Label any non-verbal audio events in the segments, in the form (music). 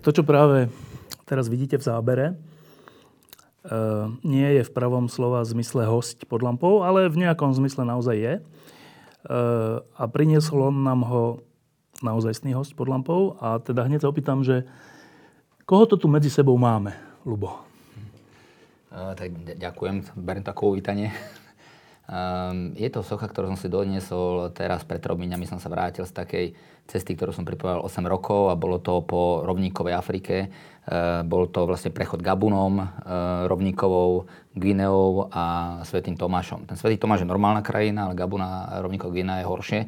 To, čo práve teraz vidíte v zábere, e, nie je v pravom slova zmysle host pod lampou, ale v nejakom zmysle naozaj je. E, a priniesol on nám ho naozajstný host pod lampou. A teda hneď sa opýtam, že koho to tu medzi sebou máme, Lubo? Uh, tak ďakujem, beriem takové uvítanie. Um, je to socha, ktorú som si doniesol teraz pred troch som sa vrátil z takej cesty, ktorú som pripravil 8 rokov a bolo to po rovníkovej Afrike. Uh, bol to vlastne prechod Gabunom, uh, rovníkovou Gvineou a Svetým Tomášom. Ten Svetý Tomáš je normálna krajina, ale Gabuna a rovníkov Gvinea je horšie.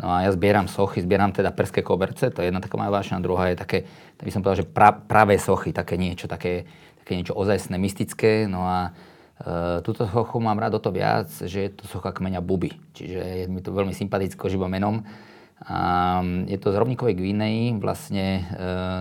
No a ja zbieram sochy, zbieram teda perské koberce, to je jedna taká moja vášna, druhá je také, tak by som povedal, že pra, pravé sochy, také niečo, také, také niečo ozajstné, mystické. No a Uh, túto sochu mám rád o to viac, že je to socha kmeňa Buby. Čiže je mi to veľmi sympaticko živo menom. A je to z rovníkovej Gvinei, vlastne e,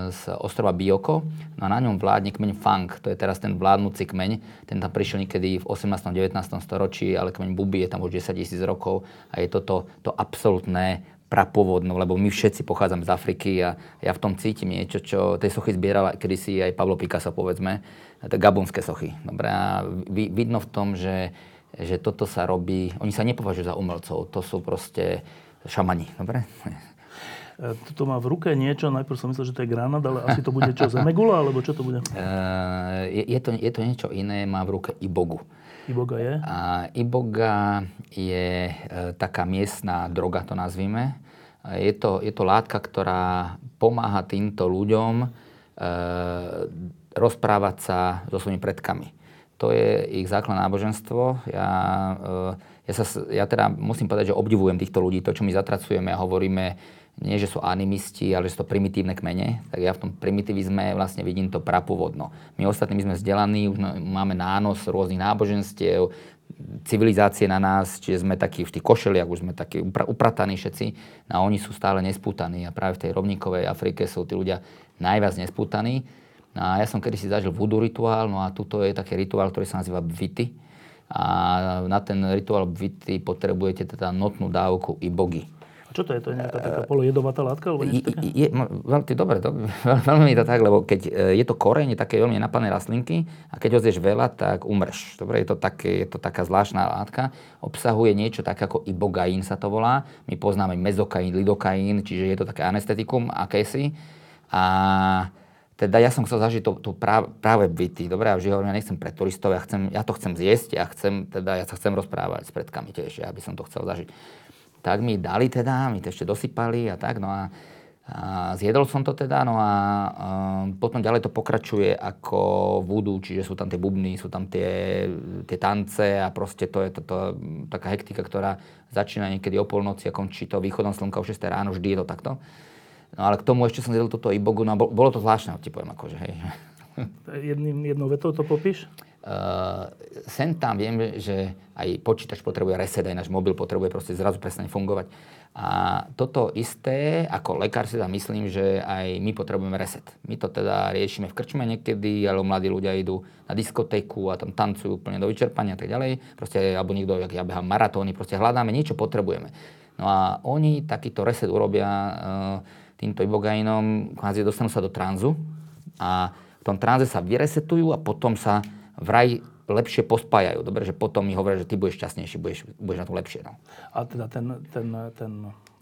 z ostrova Bioko. No a na ňom vládne kmeň Fang, to je teraz ten vládnúci kmeň. Ten tam prišiel niekedy v 18. 19. storočí, ale kmeň Buby je tam už 10 tisíc rokov a je toto to absolútne prapôvodnú, lebo my všetci pochádzame z Afriky a ja v tom cítim niečo, čo tej sochy zbierala kedysi aj Pablo Picasso, povedzme, to gabonské sochy. Dobre, a vidno v tom, že, že toto sa robí, oni sa nepovažujú za umelcov, to sú proste šamani, dobre? E, toto má v ruke niečo, najprv som myslel, že to je granát, ale asi to bude čo, zemegula, alebo čo to bude? Uh, je, je, to, je to niečo iné, má v ruke ibogu. Iboga je? A iboga je e, taká miestná droga, to nazvime. Je to, je to látka, ktorá pomáha týmto ľuďom e, rozprávať sa so svojimi predkami. To je ich základné náboženstvo. Ja, e, ja, sa, ja teda musím povedať, že obdivujem týchto ľudí. To, čo my zatracujeme a hovoríme, nie že sú animisti, ale že sú to primitívne kmene, tak ja v tom primitivizme vlastne vidím to prapôvodno. My ostatní my sme vzdelaní, už máme nános rôznych náboženstiev, civilizácie na nás, čiže sme takí v tých košeliach, už sme takí uprataní všetci, no a oni sú stále nespútaní a práve v tej rovníkovej Afrike sú tí ľudia najviac nespútaní. No a ja som kedysi zažil voodoo rituál, no a tuto je taký rituál, ktorý sa nazýva bvity. A na ten rituál bvity potrebujete teda notnú dávku i bogy. Čo to je? To je nejaká taká polojedovatá látka? Alebo je, je, veľmi, dobre, to, (laughs) veľmi to tak, lebo keď e, je to koreň také veľmi napadné rastlinky a keď ho zješ veľa, tak umreš. Dobre, je to, také, je to taká zvláštna látka. Obsahuje niečo také ako ibogaín sa to volá. My poznáme mezokaín, lidokaín, čiže je to také anestetikum akési. A teda ja som chcel zažiť to, to práve, byty. Dobre, ja vždy hovorím, ja nechcem pre turistov, ja, chcem, ja to chcem zjesť, ja, chcem, teda, ja sa chcem rozprávať s predkami tiež, ja by som to chcel zažiť tak mi dali teda, mi to ešte dosypali a tak, no a, a zjedol som to teda, no a, a potom ďalej to pokračuje ako voodoo, čiže sú tam tie bubny, sú tam tie, tie tance a proste to je to, to, taká hektika, ktorá začína niekedy o polnoci a končí to východom slnka o 6 ráno, vždy je to takto. No ale k tomu ešte som zjedol toto ibogu, no a bolo to zvláštne, ti poviem akože, hej. Jedným, jednou vetou to popíš? Uh, sem tam viem, že aj počítač potrebuje reset, aj náš mobil potrebuje proste zrazu prestane fungovať. A toto isté, ako lekár si tam myslím, že aj my potrebujeme reset. My to teda riešime v krčme niekedy, alebo mladí ľudia idú na diskotéku a tam tancujú úplne do vyčerpania a tak ďalej. Proste, alebo niekto, ja behám maratóny, proste hľadáme, niečo potrebujeme. No a oni takýto reset urobia uh, týmto ibogainom, kvázi dostanú sa do tranzu a v tom tranze sa vyresetujú a potom sa vraj lepšie pospájajú. Dobre, že potom mi hovoria, že ty budeš šťastnejší, budeš, budeš na to lepšie. No. A teda ten, ten, ten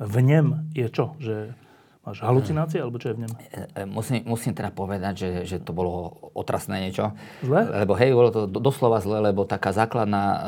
vnem je čo? Že máš halucinácie, alebo čo je v ňom? E, e, musím, musím teda povedať, že, že to bolo otrasné niečo. Zle? Lebo hej, bolo to doslova zle, lebo taká základná, uh,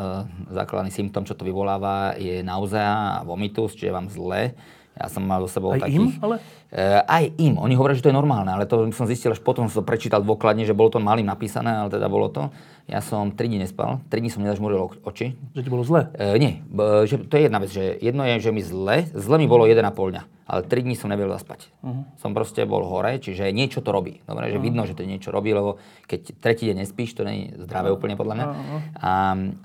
základný symptom, čo to vyvoláva, je nauzea a vomitus, čiže vám zle. Ja som mal so sebou Aj takých... im, ale? E, aj im. Oni hovoria, že to je normálne, ale to som zistil až potom, som to prečítal dôkladne, že bolo to malým napísané, ale teda bolo to. Ja som 3 dní nespal, 3 dní som nezažmuril oči. Že ti bolo zle? E, nie, b, že, to je jedna vec, že jedno je, že mi zle, zle mi bolo 1,5 dňa, ale 3 dní som nevedel zaspať. Uh-huh. Som proste bol hore, čiže niečo to robí. Dobre, že uh-huh. vidno, že to niečo robí, lebo keď tretí deň nespíš, to nie je zdravé úplne podľa mňa. Uh-huh. A,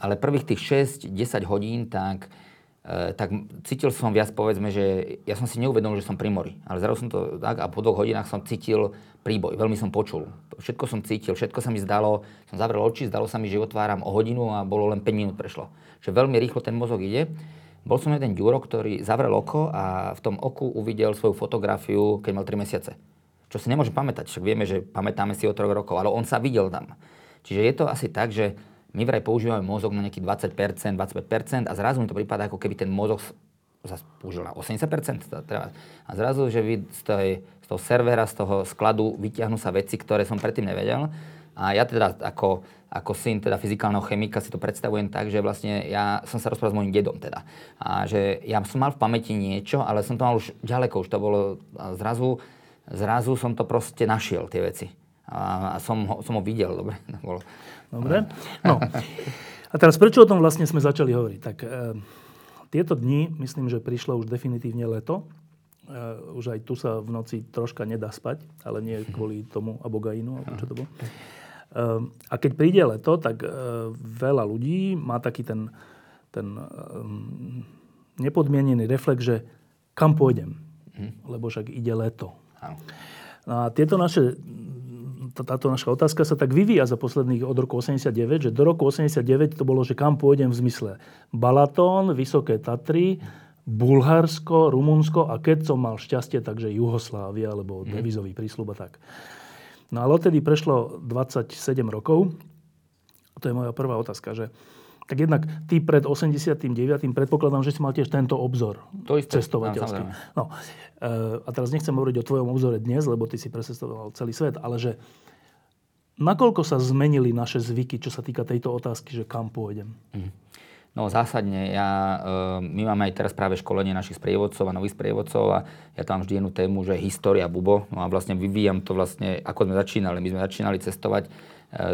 ale prvých tých 6-10 hodín, tak E, tak cítil som viac, povedzme, že ja som si neuvedomil, že som pri mori. Ale zrazu som to tak a po dvoch hodinách som cítil príboj, veľmi som počul. Všetko som cítil, všetko sa mi zdalo, som zavrel oči, zdalo sa mi, že otváram o hodinu a bolo len 5 minút prešlo. Že veľmi rýchlo ten mozog ide. Bol som jeden ďuro, ktorý zavrel oko a v tom oku uvidel svoju fotografiu, keď mal 3 mesiace. Čo si nemôže pamätať, však vieme, že pamätáme si o 3 rokov, ale on sa videl tam. Čiže je to asi tak, že my vraj používame mozog na nejakých 20%, 25% a zrazu mi to prípada, ako keby ten mozog zase použil na 80%. A zrazu, že vy z, tej, z toho servera, z toho skladu vyťahnú sa veci, ktoré som predtým nevedel. A ja teda ako, ako syn teda fyzikálneho chemika si to predstavujem tak, že vlastne ja som sa rozprával s mojim dedom teda. A že ja som mal v pamäti niečo, ale som to mal už ďaleko, už to bolo a zrazu, zrazu som to proste našiel, tie veci. A, a som, ho, som ho videl, dobre. (laughs) To bolo, Dobre. No. A teraz prečo o tom vlastne sme začali hovoriť? Tak e, tieto dni, myslím, že prišlo už definitívne leto. E, už aj tu sa v noci troška nedá spať, ale nie kvôli tomu abogainu, alebo čo to bolo. E, a keď príde leto, tak e, veľa ľudí má taký ten, ten e, nepodmienený reflex, že kam pôjdem, mm. lebo však ide leto. No a tieto naše táto naša otázka sa tak vyvíja za posledných od roku 89, že do roku 89 to bolo, že kam pôjdem v zmysle Balatón, Vysoké Tatry, Bulharsko, Rumunsko a keď som mal šťastie, takže Juhoslávia, alebo mhm. devizový prísľub a tak. No ale odtedy prešlo 27 rokov. To je moja prvá otázka, že tak jednak ty pred 89. predpokladám, že si mal tiež tento obzor to isté, cestovateľský. No, a teraz nechcem hovoriť o tvojom obzore dnes, lebo ty si precestoval celý svet, ale že nakoľko sa zmenili naše zvyky, čo sa týka tejto otázky, že kam pôjdem? Mm. No zásadne, ja, e, my máme aj teraz práve školenie našich sprievodcov a nových sprievodcov a ja tam vždy jednu tému, že história Bubo. No a vlastne vyvíjam to vlastne, ako sme začínali. My sme začínali cestovať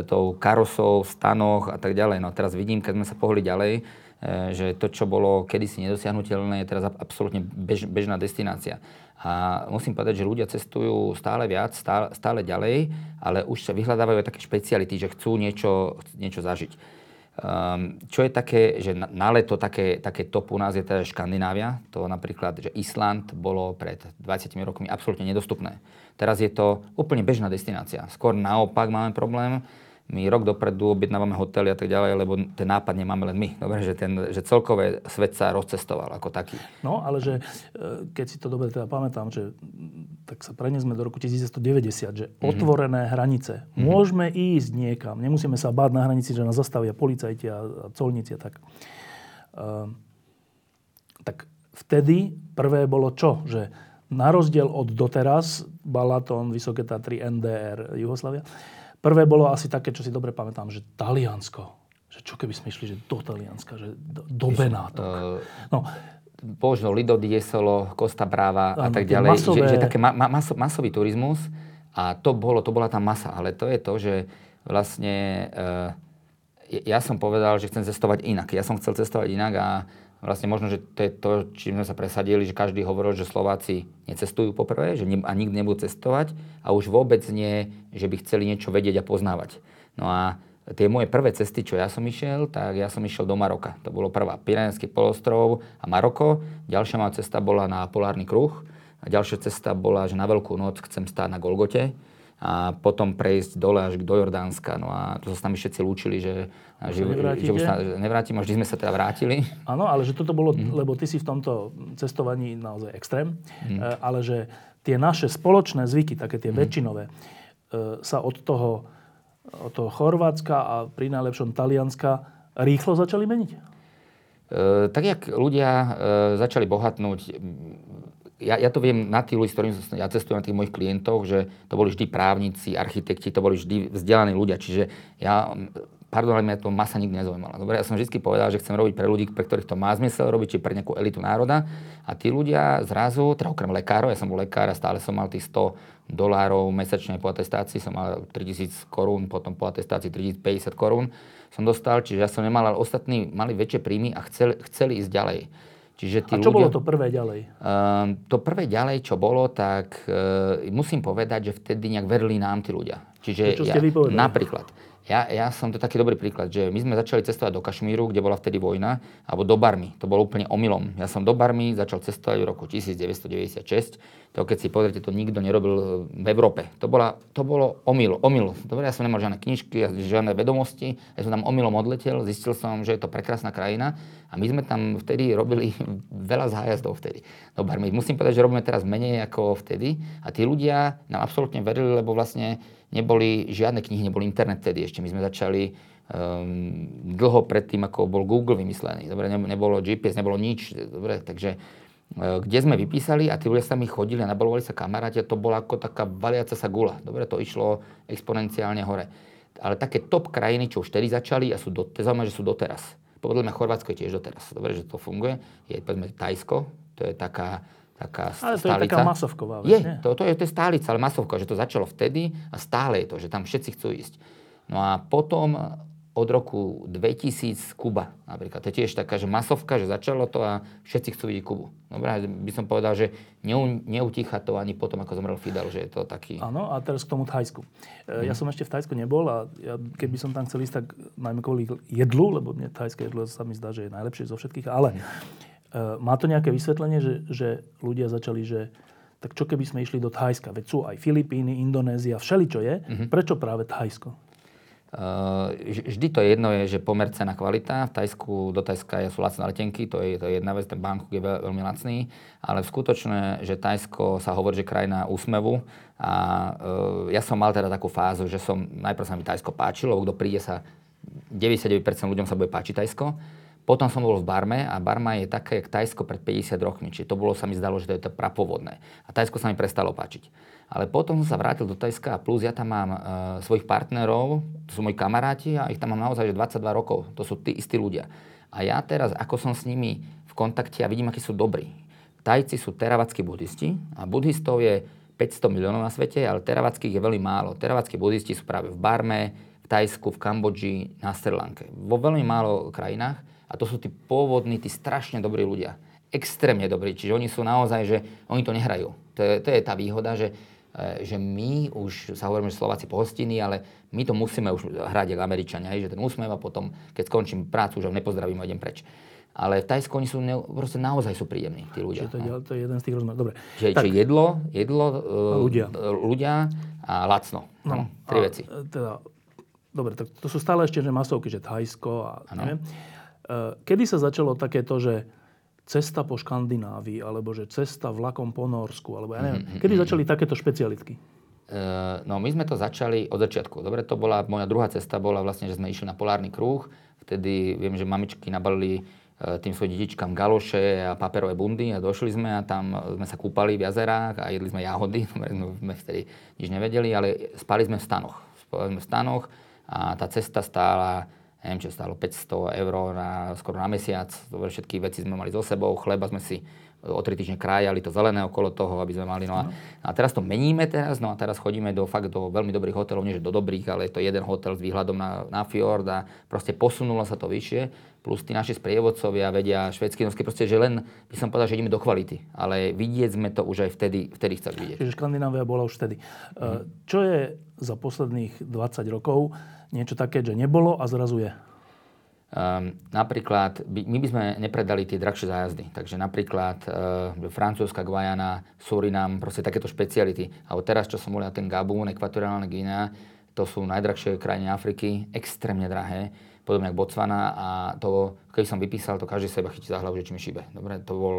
tou karosou, stanoch a tak ďalej. No teraz vidím, keď sme sa pohli ďalej, E, že to, čo bolo kedysi nedosiahnutelné, je teraz absolútne bež, bežná destinácia. A musím povedať, že ľudia cestujú stále viac, stále, stále ďalej, ale už sa vyhľadávajú také špeciality, že chcú niečo, niečo zažiť. Um, čo je také, že na, na leto také, také top u nás je teda Škandinávia. To napríklad, že Island bolo pred 20 rokmi absolútne nedostupné. Teraz je to úplne bežná destinácia. Skôr naopak máme problém, my rok dopredu objednávame hotely a tak ďalej, lebo ten nápad nemáme len my. Dobre, že, ten, že celkové svet sa rozcestoval ako taký. No, ale že e, keď si to dobre teda pamätám, že tak sa preniesme do roku 1990, že mm-hmm. otvorené hranice. Mm-hmm. Môžeme ísť niekam, nemusíme sa báť na hranici, že nás zastavia policajti a, a colníci a tak. Uh, tak vtedy prvé bolo čo? Že na rozdiel od doteraz, Balaton, Vysoké Tatry, NDR, Jugoslavia, Prvé bolo asi také, čo si dobre pamätám, že Taliansko. Že čo keby sme išli, že do Talianska, že do, do Benátok. Uh, no, Božno, Lido Diesolo, Costa Brava a tak ďalej. Masové... Že, že také ma, ma, maso, masový turizmus a to bolo, to bola tá masa. Ale to je to, že vlastne uh, ja som povedal, že chcem cestovať inak. Ja som chcel cestovať inak a Vlastne možno, že to je to, čím sme sa presadili, že každý hovoril, že Slováci necestujú poprvé, že ne, a nikdy nebudú cestovať a už vôbec nie, že by chceli niečo vedieť a poznávať. No a tie moje prvé cesty, čo ja som išiel, tak ja som išiel do Maroka. To bolo prvá Pirenejský polostrov a Maroko. Ďalšia moja cesta bola na Polárny kruh. A ďalšia cesta bola, že na Veľkú noc chcem stáť na Golgote a potom prejsť dole až do Jordánska. No a to sa s nami všetci lúčili, že, že, že už sa nevrátim, a vždy sme sa teda vrátili. Áno, ale že toto bolo, mm. lebo ty si v tomto cestovaní naozaj extrém, mm. ale že tie naše spoločné zvyky, také tie mm. väčšinové, e, sa od toho, od toho Chorvátska a pri najlepšom Talianska rýchlo začali meniť? E, tak jak ľudia e, začali bohatnúť, ja, ja to viem na tých ľudí, s ktorými ja cestujem na tých mojich klientov, že to boli vždy právnici, architekti, to boli vždy vzdelaní ľudia. Čiže ja pardon, ale mňa to masa nikdy nezaujímala. Dobre, ja som vždy povedal, že chcem robiť pre ľudí, pre ktorých to má zmysel robiť, či pre nejakú elitu národa. A tí ľudia zrazu, teda okrem lekárov, ja som bol lekár a stále som mal tých 100 dolárov mesačne po atestácii, som mal 3000 korún, potom po atestácii 3050 korún som dostal, čiže ja som nemal, ale ostatní mali väčšie príjmy a chceli, chceli ísť ďalej. Čiže tí a čo ľudia, bolo to prvé ďalej? Uh, to prvé ďalej, čo bolo, tak uh, musím povedať, že vtedy nejak verili nám tí ľudia. Čiže čo ste ja, napríklad, ja, ja som to taký dobrý príklad, že my sme začali cestovať do Kašmíru, kde bola vtedy vojna, alebo do Barmy. To bolo úplne omylom. Ja som do Barmy začal cestovať v roku 1996. To keď si pozrite, to nikto nerobil v Európe. To, bola, to bolo omyl, omyl. Dobre, ja som nemal žiadne knižky, žiadne vedomosti. Ja som tam omylom odletel, zistil som, že je to prekrásna krajina a my sme tam vtedy robili (laughs) veľa zájazdov vtedy do Barmy. Musím povedať, že robíme teraz menej ako vtedy a tí ľudia nám absolútne verili, lebo vlastne neboli žiadne knihy, nebol internet vtedy ešte. My sme začali um, dlho predtým, ako bol Google vymyslený. Dobre, nebolo GPS, nebolo nič. Dobre, takže uh, kde sme vypísali a tí ľudia sa mi chodili a nabalovali sa kamaráti a to bola ako taká valiaca sa gula. Dobre, to išlo exponenciálne hore. Ale také top krajiny, čo už vtedy začali a sú do, to zaujímavé, že sú doteraz. Podľa mňa Chorvátsko je tiež doteraz. Dobre, že to funguje. Je povedzme Tajsko, to je taká taká ale to stálica. je taká masovková vec, Je, to, to, je, to je stálica, ale masovka, že to začalo vtedy a stále je to, že tam všetci chcú ísť. No a potom od roku 2000 Kuba napríklad. To je tiež taká, že masovka, že začalo to a všetci chcú vidieť Kubu. Dobre, by som povedal, že neu, neutícha to ani potom, ako zomrel Fidel, že je to taký... Áno, a teraz k tomu Thajsku. Hmm. Ja som ešte v Thajsku nebol a ja, keby som tam chcel ísť, tak najmä kvôli jedlu, lebo mne thajské jedlo sa mi zdá, že je najlepšie zo všetkých, ale Eh, má to nejaké vysvetlenie, že, že ľudia začali, že tak čo keby sme išli do Thajska? Veď sú aj Filipíny, Indonézia, všeličo je. Mm-hmm. Prečo práve Thajsko? Uh, vždy to jedno je, že pomer cena kvalita. V Tajsku, do Tajska sú lacné letenky, to je, to je jedna vec, ten Bangkok je veľ, veľmi lacný, ale v skutočne, že Tajsko sa hovorí, že krajina úsmevu a uh, ja som mal teda takú fázu, že som, najprv sa mi Tajsko páčilo, lebo kto príde sa, 99% ľuďom sa bude páčiť Tajsko, potom som bol v Barme a Barma je také, jak Tajsko pred 50 rokmi. Čiže to bolo, sa mi zdalo, že to je to prapovodné. A Tajsko sa mi prestalo páčiť. Ale potom som sa vrátil do Tajska a plus ja tam mám uh, svojich partnerov, to sú moji kamaráti a ich tam mám naozaj že 22 rokov. To sú tí istí ľudia. A ja teraz, ako som s nimi v kontakte a vidím, akí sú dobrí. Tajci sú teravackí buddhisti a buddhistov je 500 miliónov na svete, ale teravackých je veľmi málo. Teravackí buddhisti sú práve v Barme, v Tajsku, v Kambodži, na Sri Lanke. Vo veľmi málo krajinách. A to sú tí pôvodní, tí strašne dobrí ľudia. Extrémne dobrí. Čiže oni sú naozaj, že oni to nehrajú. To je, to je tá výhoda, že, e, že my už sa hovoríme, že Slováci pohostiny, ale my to musíme už hrať ako Američania, že ten úsmev a potom, keď skončím prácu, už ho nepozdravím a idem preč. Ale v Tajsku oni sú ne, proste naozaj sú príjemní, tí ľudia. Čiže to, je, to je jeden z tých rozmerov. Dobre. Čiže, tak. čiže jedlo, jedlo uh, ľudia. ľudia a lacno. No, tri a, veci. Teda, dobre, tak to sú stále ešte že masovky, že Thajsko a ano. neviem. Eh, kedy sa začalo takéto, že cesta po Škandinávii, alebo že cesta vlakom po Norsku, alebo ja neviem. Mm-hmm. Kedy začali takéto špecialitky? Uh, no my sme to začali od začiatku. Dobre, to bola, moja druhá cesta bola vlastne, že sme išli na polárny kruh. Vtedy viem, že mamičky nabalili uh, tým svojim detičkám galoše a paperové bundy a došli sme a tam sme sa kúpali v jazerách a jedli sme jahody. Dobre, (laughs) sme vtedy nič nevedeli, ale spali sme v stanoch. Spali sme v stanoch a tá cesta stála neviem, čo stálo 500 eur na, skoro na mesiac. Dobre, všetky veci sme mali so sebou, chleba sme si o tri týždne krájali to zelené okolo toho, aby sme mali. No a, no. a teraz to meníme teraz, no a teraz chodíme do fakt do veľmi dobrých hotelov, nie že do dobrých, ale je to jeden hotel s výhľadom na, na fjord a proste posunulo sa to vyššie. Plus tí naši sprievodcovia vedia švedsky, nosky, proste, že len by som povedal, že ideme do kvality. Ale vidieť sme to už aj vtedy, vtedy chceli vidieť. Čiže Škandinávia bola už vtedy. Mm. Čo je za posledných 20 rokov niečo také, že nebolo a zrazu je? Um, napríklad, by, my by sme nepredali tie drahšie zájazdy. Takže napríklad uh, francúzska Guajana, Surinam, proste takéto špeciality. Alebo teraz, čo som bol na ten Gabún, ekvatoriálna Guinea, to sú najdrahšie krajiny Afriky, extrémne drahé, podobne ako Botswana a to, keď som vypísal, to každý seba chytí za hlavu, že či mi šíbe. Dobre, to bol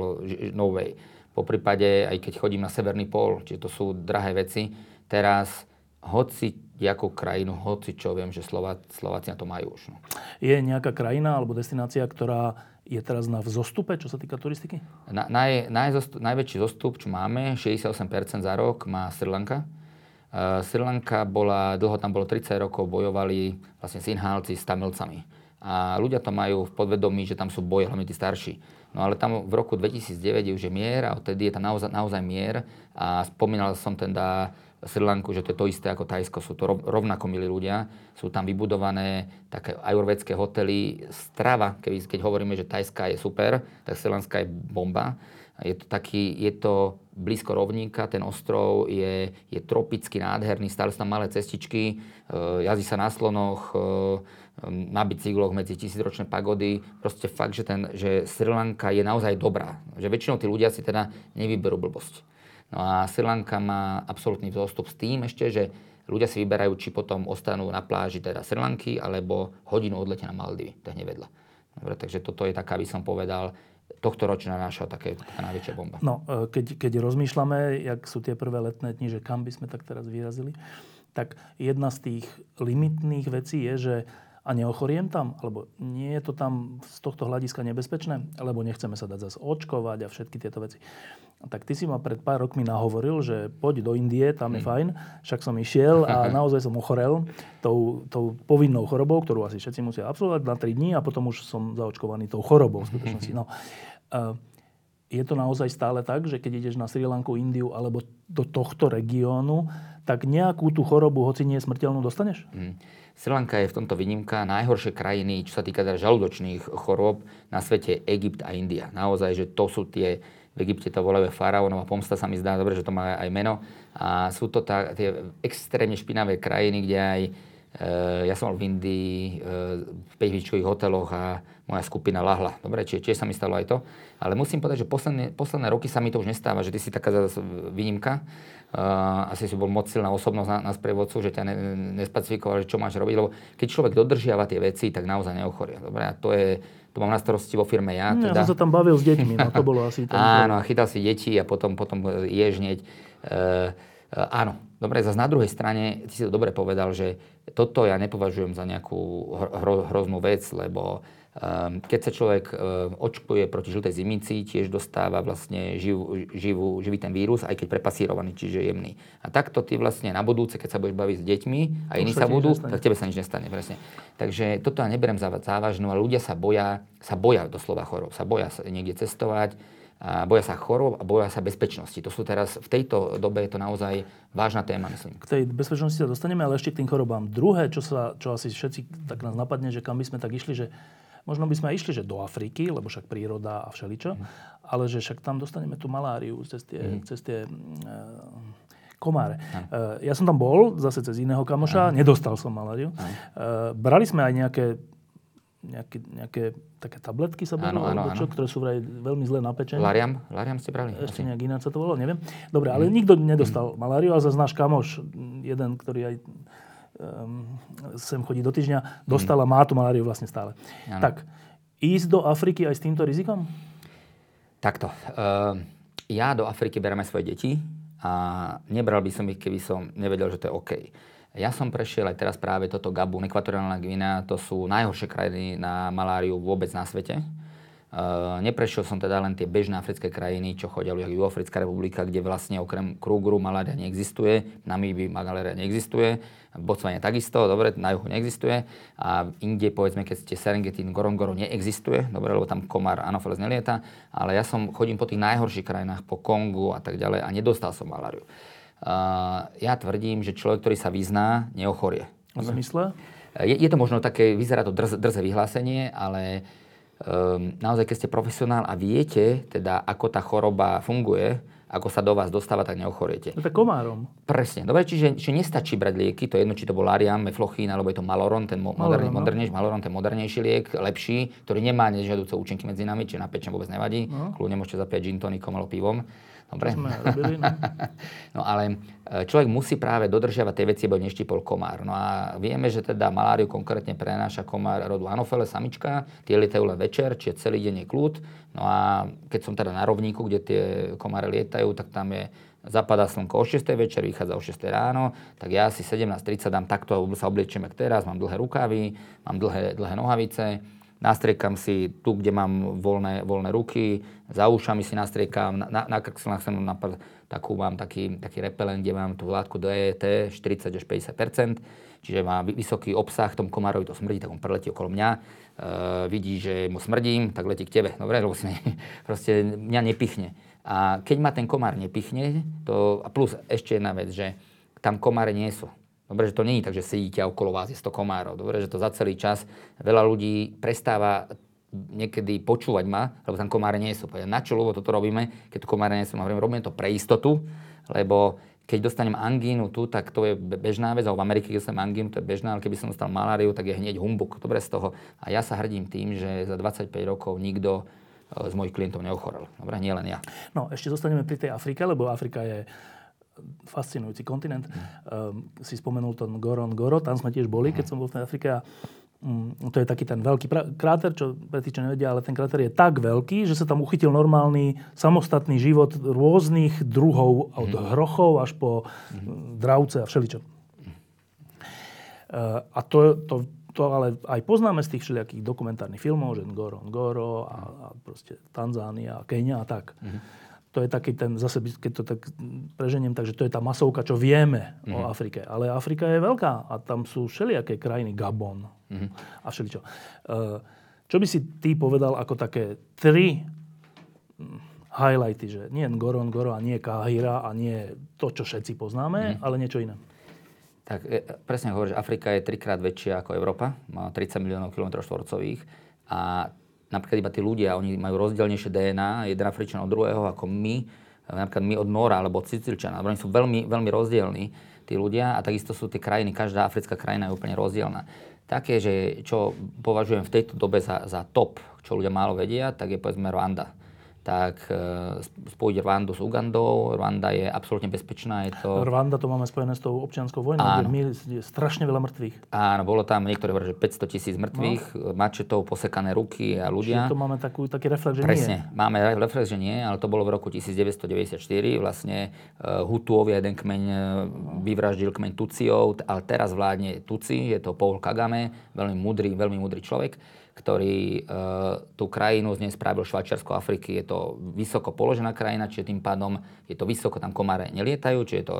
no way. Po prípade, aj keď chodím na Severný pol, čiže to sú drahé veci, teraz hoci jakú krajinu, hoci čo viem, že Slová, Slováci na to majú už. No. Je nejaká krajina alebo destinácia, ktorá je teraz na vzostupe, čo sa týka turistiky? Na, naj, najzostup, najväčší zostup, čo máme, 68% za rok, má Sri Lanka. Uh, Sri Lanka bola, dlho tam bolo 30 rokov, bojovali vlastne Sinhálci s Tamilcami. A ľudia to majú v podvedomí, že tam sú boje, hlavne tí starší. No ale tam v roku 2009 je už je mier a odtedy je tam naozaj, naozaj mier. A spomínal som teda Sri Lanku, že to je to isté ako Tajsko, sú to rovnako milí ľudia, sú tam vybudované také ajurvedské hotely, strava, keď, keď hovoríme, že Tajská je super, tak Sri Lanka je bomba. Je to, taký, je to blízko rovníka, ten ostrov je, je tropicky nádherný, stále sú tam malé cestičky, e, jazdí sa na slonoch, e, na bicykloch medzi tisícročné pagody. Proste fakt, že, ten, že Sri Lanka je naozaj dobrá. Že väčšinou tí ľudia si teda nevyberú blbosť. No a Sri Lanka má absolútny vzostup s tým ešte, že ľudia si vyberajú, či potom ostanú na pláži teda Sri Lanky, alebo hodinu odletia na Maldivy, to je nevedľa. Dobre, takže toto je taká, by som povedal, tohto ročná naša také, taká najväčšia bomba. No, e, keď, keď rozmýšľame, jak sú tie prvé letné dni, že kam by sme tak teraz vyrazili, tak jedna z tých limitných vecí je, že a neochoriem tam? Alebo nie je to tam z tohto hľadiska nebezpečné? Lebo nechceme sa dať zase očkovať a všetky tieto veci. Tak ty si ma pred pár rokmi nahovoril, že poď do Indie, tam je mm. fajn. Však som išiel a (laughs) naozaj som ochorel tou, tou povinnou chorobou, ktorú asi všetci musia absolvovať na 3 dní a potom už som zaočkovaný tou chorobou v skutočnosti. No. Je to naozaj stále tak, že keď ideš na Sri Lanku, Indiu alebo do tohto regiónu, tak nejakú tú chorobu, hoci nie smrteľnú, dostaneš? Mm. Sri Lanka je v tomto výnimka. Najhoršie krajiny, čo sa týka teda žalúdočných chorôb na svete, Egypt a India. Naozaj, že to sú tie, v Egypte to volajú faraónova pomsta, sa mi zdá dobre, že to má aj meno. A sú to tá, tie extrémne špinavé krajiny, kde aj e, ja som bol v Indii, e, v 5 hoteloch a moja skupina lahla. Dobre, čiže tiež sa mi stalo aj to. Ale musím povedať, že posledné, posledné roky sa mi to už nestáva, že ty si taká výnimka asi si bol moc silná osobnosť na, na sprievodcu, že ťa ne, nespecifikoval, že čo máš robiť, lebo keď človek dodržiava tie veci, tak naozaj neochorie. Dobre, a to je, to mám na starosti vo firme ja. Teda... Ja som sa tam bavil s deťmi, no to bolo asi... (laughs) áno, a chytal si deti a potom, potom ješ hneď. Uh, uh, áno, dobre, zase na druhej strane, ty si to dobre povedal, že toto ja nepovažujem za nejakú hro, hroznú vec, lebo Ehm, keď sa človek ehm, očkuje proti žltej zimici, tiež dostáva vlastne živú, živú, živý ten vírus, aj keď prepasírovaný, čiže jemný. A takto ty vlastne na budúce, keď sa budeš baviť s deťmi a iní sa budú, tak tebe sa nič nestane. Presne. Takže toto ja neberiem za závažnú, ale ľudia sa boja, sa boja doslova chorób, sa boja niekde cestovať, a boja sa chorób a boja sa bezpečnosti. To sú teraz, v tejto dobe je to naozaj vážna téma, myslím. K tej bezpečnosti sa dostaneme, ale ešte k tým chorobám. Druhé, čo, sa, čo asi všetci tak nás napadne, že kam by sme tak išli, že Možno by sme aj išli, že do Afriky, lebo však príroda a všeličo, mm. ale že však tam dostaneme tú maláriu cez tie, mm. cez tie uh, komáre. Uh, ja som tam bol, zase cez iného kamoša, Aj. nedostal som maláriu. Uh, brali sme aj nejaké nejaké, nejaké také tabletky sa berú, áno, áno, čo, ktoré sú vraj veľmi zle napečené. Lariam? Lariam ste brali? Ešte nejak ináč sa to volalo, neviem. Dobre, ale mm. nikto nedostal mm. maláriu, ale zase náš kamoš, jeden, ktorý aj sem chodí do týždňa, dostala, mm. má tú maláriu vlastne stále. Ano. Tak, ísť do Afriky aj s týmto rizikom? Takto. Uh, ja do Afriky bereme svoje deti a nebral by som ich, keby som nevedel, že to je OK. Ja som prešiel aj teraz práve toto Gabun, ekvatoriálna Gvina, to sú najhoršie krajiny na maláriu vôbec na svete. Uh, neprešiel som teda len tie bežné africké krajiny, čo chodia ľudia, Juhoafrická republika, kde vlastne okrem Krugru malária neexistuje, Namíbi malária neexistuje, Botswana takisto, dobre, na juhu neexistuje a inde, povedzme, keď ste Serengeti, Gorongoro neexistuje, dobre, lebo tam komár Anopheles nelieta, ale ja som chodím po tých najhorších krajinách, po Kongu a tak ďalej a nedostal som maláriu. Uh, ja tvrdím, že človek, ktorý sa vyzná, neochorie. A zmysle? Je, je to možno také, vyzerá to drze, drze vyhlásenie, ale um, naozaj, keď ste profesionál a viete, teda, ako tá choroba funguje, ako sa do vás dostáva, tak neochoriete. No tak komárom. Presne. Dobre, čiže, čiže nestačí brať lieky, to je jedno, či to bol Lariam, Meflochín, alebo je to Maloron, ten mo- Maloron, no. modernejší, Maloron, ten modernejší liek, lepší, ktorý nemá nežiaduce účinky medzi nami, čiže na pečen vôbec nevadí. No. Kľudne môžete zapiať gin tonikom alebo pivom. Dobre? Sme robili, no. (laughs) no ale e, človek musí práve dodržiavať tie veci, aby neštipol komár. No a vieme, že teda maláriu konkrétne prenáša komár rodu Anopheles samička, tie lietajú len večer, čiže celý deň je kľud. No a keď som teda na rovníku, kde tie komáre lietajú, tak tam je zapadá slnko o 6. večer, vychádza o 6. ráno, tak ja si 17.30 dám takto, sa obliečiem jak teraz, mám dlhé rukavy, mám dlhé, dlhé nohavice, nastriekam si tu, kde mám voľné, voľné ruky, za ušami si nastriekam, na, na, na krk som takú mám taký, taký repelent, kde mám tú látku DET 40 až 50% čiže má vysoký obsah, tom komárovi to smrdí, tak on preletí okolo mňa, e, vidí, že mu smrdím, tak letí k tebe, dobre, lebo si ne, (laughs) proste mňa nepichne. A keď ma ten komár nepichne, to, a plus ešte jedna vec, že tam komáre nie sú. Dobre, že to je tak, že sedíte a okolo vás je 100 komárov. Dobre, že to za celý čas veľa ľudí prestáva niekedy počúvať ma, lebo tam komáre nie sú. Povedať, na čo, lebo toto robíme, keď tu komáre nie sú. Hovorím, robíme to pre istotu, lebo keď dostanem angínu tu, tak to je bežná vec, alebo v Amerike, keď dostanem angínu, to je bežná, ale keby som dostal maláriu, tak je hneď humbuk. Dobre z toho. A ja sa hrdím tým, že za 25 rokov nikto e, z mojich klientov neochorel. Dobre, nie len ja. No, ešte zostaneme pri tej Afrike, lebo Afrika je fascinujúci kontinent. Mm. Uh, si spomenul ten Goron Goro, tam sme tiež boli, keď som bol v Afrike a um, to je taký ten veľký pra- kráter, čo pre tých, čo nevedia, ale ten kráter je tak veľký, že sa tam uchytil normálny samostatný život rôznych druhov, od mm. hrochov až po mm. dravce a všeličo. Uh, a to, to, to ale aj poznáme z tých všelijakých dokumentárnych filmov, že Ngoro, Ngoro a, a proste Tanzánia, Kenia a tak. Mm to je taký ten, zase keď to tak preženiem, takže to je tá masovka, čo vieme mm-hmm. o mhm. Afrike. Ale Afrika je veľká a tam sú všelijaké krajiny, Gabon mm-hmm. a všeličo. Uh, čo by si ty povedal ako také tri hm, highlighty, že nie Goron, Goro a nie Kahira a nie to, čo všetci poznáme, mm-hmm. ale niečo iné? Tak e, presne hovoríš, Afrika je trikrát väčšia ako Európa, má 30 miliónov km štvorcových a napríklad iba tí ľudia, oni majú rozdielnejšie DNA, jeden Afričan od druhého ako my, napríklad my od Mora alebo od Sicilčana, oni sú veľmi, veľmi rozdielní tí ľudia a takisto sú tie krajiny, každá africká krajina je úplne rozdielna. Také, že čo považujem v tejto dobe za, za top, čo ľudia málo vedia, tak je povedzme Rwanda tak e, spojiť Rwandu s Ugandou. Rwanda je absolútne bezpečná. Je to... Rwanda to máme spojené s tou občianskou vojnou, Áno. kde je strašne veľa mŕtvych. Áno, bolo tam, niektoré hovoria, že 500 tisíc mŕtvych, no. mačetov, posekané ruky a ľudia. Čiže to máme takú, taký reflex, že Presne, nie. máme reflex, že nie, ale to bolo v roku 1994. Vlastne uh, Hutuovia jeden kmeň vyvraždil kmeň Tuciov, ale teraz vládne Tuci, je to Paul Kagame, veľmi mudrý, veľmi mudrý človek ktorý e, tú krajinu z nej spravil Švajčiarsko Afriky. Je to vysoko položená krajina, čiže tým pádom je to vysoko, tam komáre nelietajú, čiže je to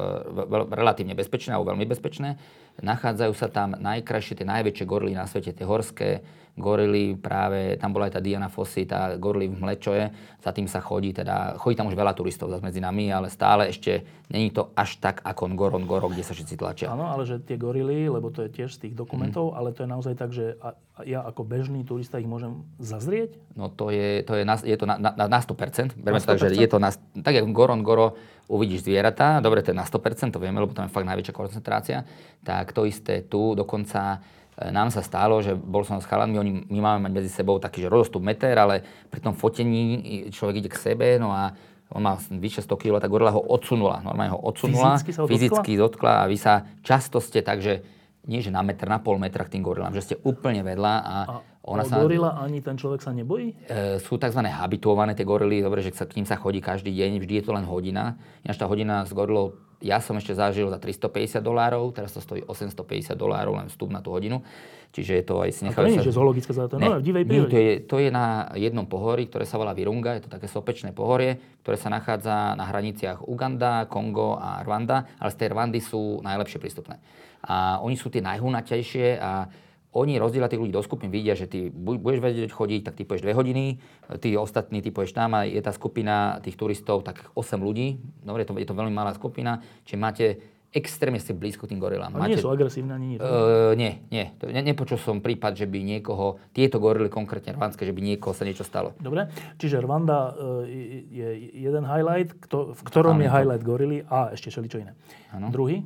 relatívne bezpečné alebo veľmi bezpečné. Nachádzajú sa tam najkrajšie, tie najväčšie gorily na svete, tie horské gorily, práve tam bola aj tá Diana Fossi, tá gorily v Mlečoje, za tým sa chodí, teda chodí tam už veľa turistov zase medzi nami, ale stále ešte není to až tak ako Ngoron Goro, kde sa všetci tlačia. Áno, ale že tie gorily, lebo to je tiež z tých dokumentov, mm. ale to je naozaj tak, že ja ako bežný turista ich môžem zazrieť? No to je, to je, na, je to na, na, na 100%. Berme 100%? tak, že je to na, tak ako Goron Goro uvidíš zvieratá, dobre, to je na 100%, to vieme, lebo tam je fakt najväčšia koncentrácia, tak to isté tu, dokonca nám sa stalo, že bol som s chalanmi, oni, my máme mať medzi sebou taký, že rozostup meter, ale pri tom fotení človek ide k sebe, no a on má vyše 100 kg, tak gorila ho odsunula, normálne ho odsunula, fyzicky, sa fyzicky dotkla a vy sa často ste tak, že nie že na metr, na pol metra k tým gorilám, že ste úplne vedľa a, a ona sa... gorila ani ten človek sa nebojí? E, sú tzv. habituované tie gorily, dobre, že sa k ním sa chodí každý deň, vždy je to len hodina. Ináč tá hodina s gorilou, ja som ešte zažil za 350 dolárov, teraz to stojí 850 dolárov len vstup na tú hodinu. Čiže je to aj si nechajú... A to nie, sa... že zoologická záležitosť, no, v divej prírode. To je, to je na jednom pohorí, ktoré sa volá Virunga, je to také sopečné pohorie, ktoré sa nachádza na hraniciach Uganda, Kongo a Rwanda, ale z tej Rwandy sú najlepšie prístupné a oni sú tie najhunatejšie a oni rozdielia tých ľudí do skupín, vidia, že ty budeš vedieť chodiť, tak ty poješ 2 hodiny, tí ostatní, ty poješ tam a je tá skupina tých turistov, tak 8 ľudí, dobre, je to, je to veľmi malá skupina, čiže máte extrémne ste blízko tým gorilám. Ale máte... nie sú agresívne ani nič? Uh, nie, nie. Ne, nepočul som prípad, že by niekoho, tieto gorily konkrétne rwandské, že by niekoho sa niečo stalo. Dobre, čiže Rwanda uh, je jeden highlight, kto, v ktorom Áno, je highlight gorily a ešte čo iné. Ano. Druhý?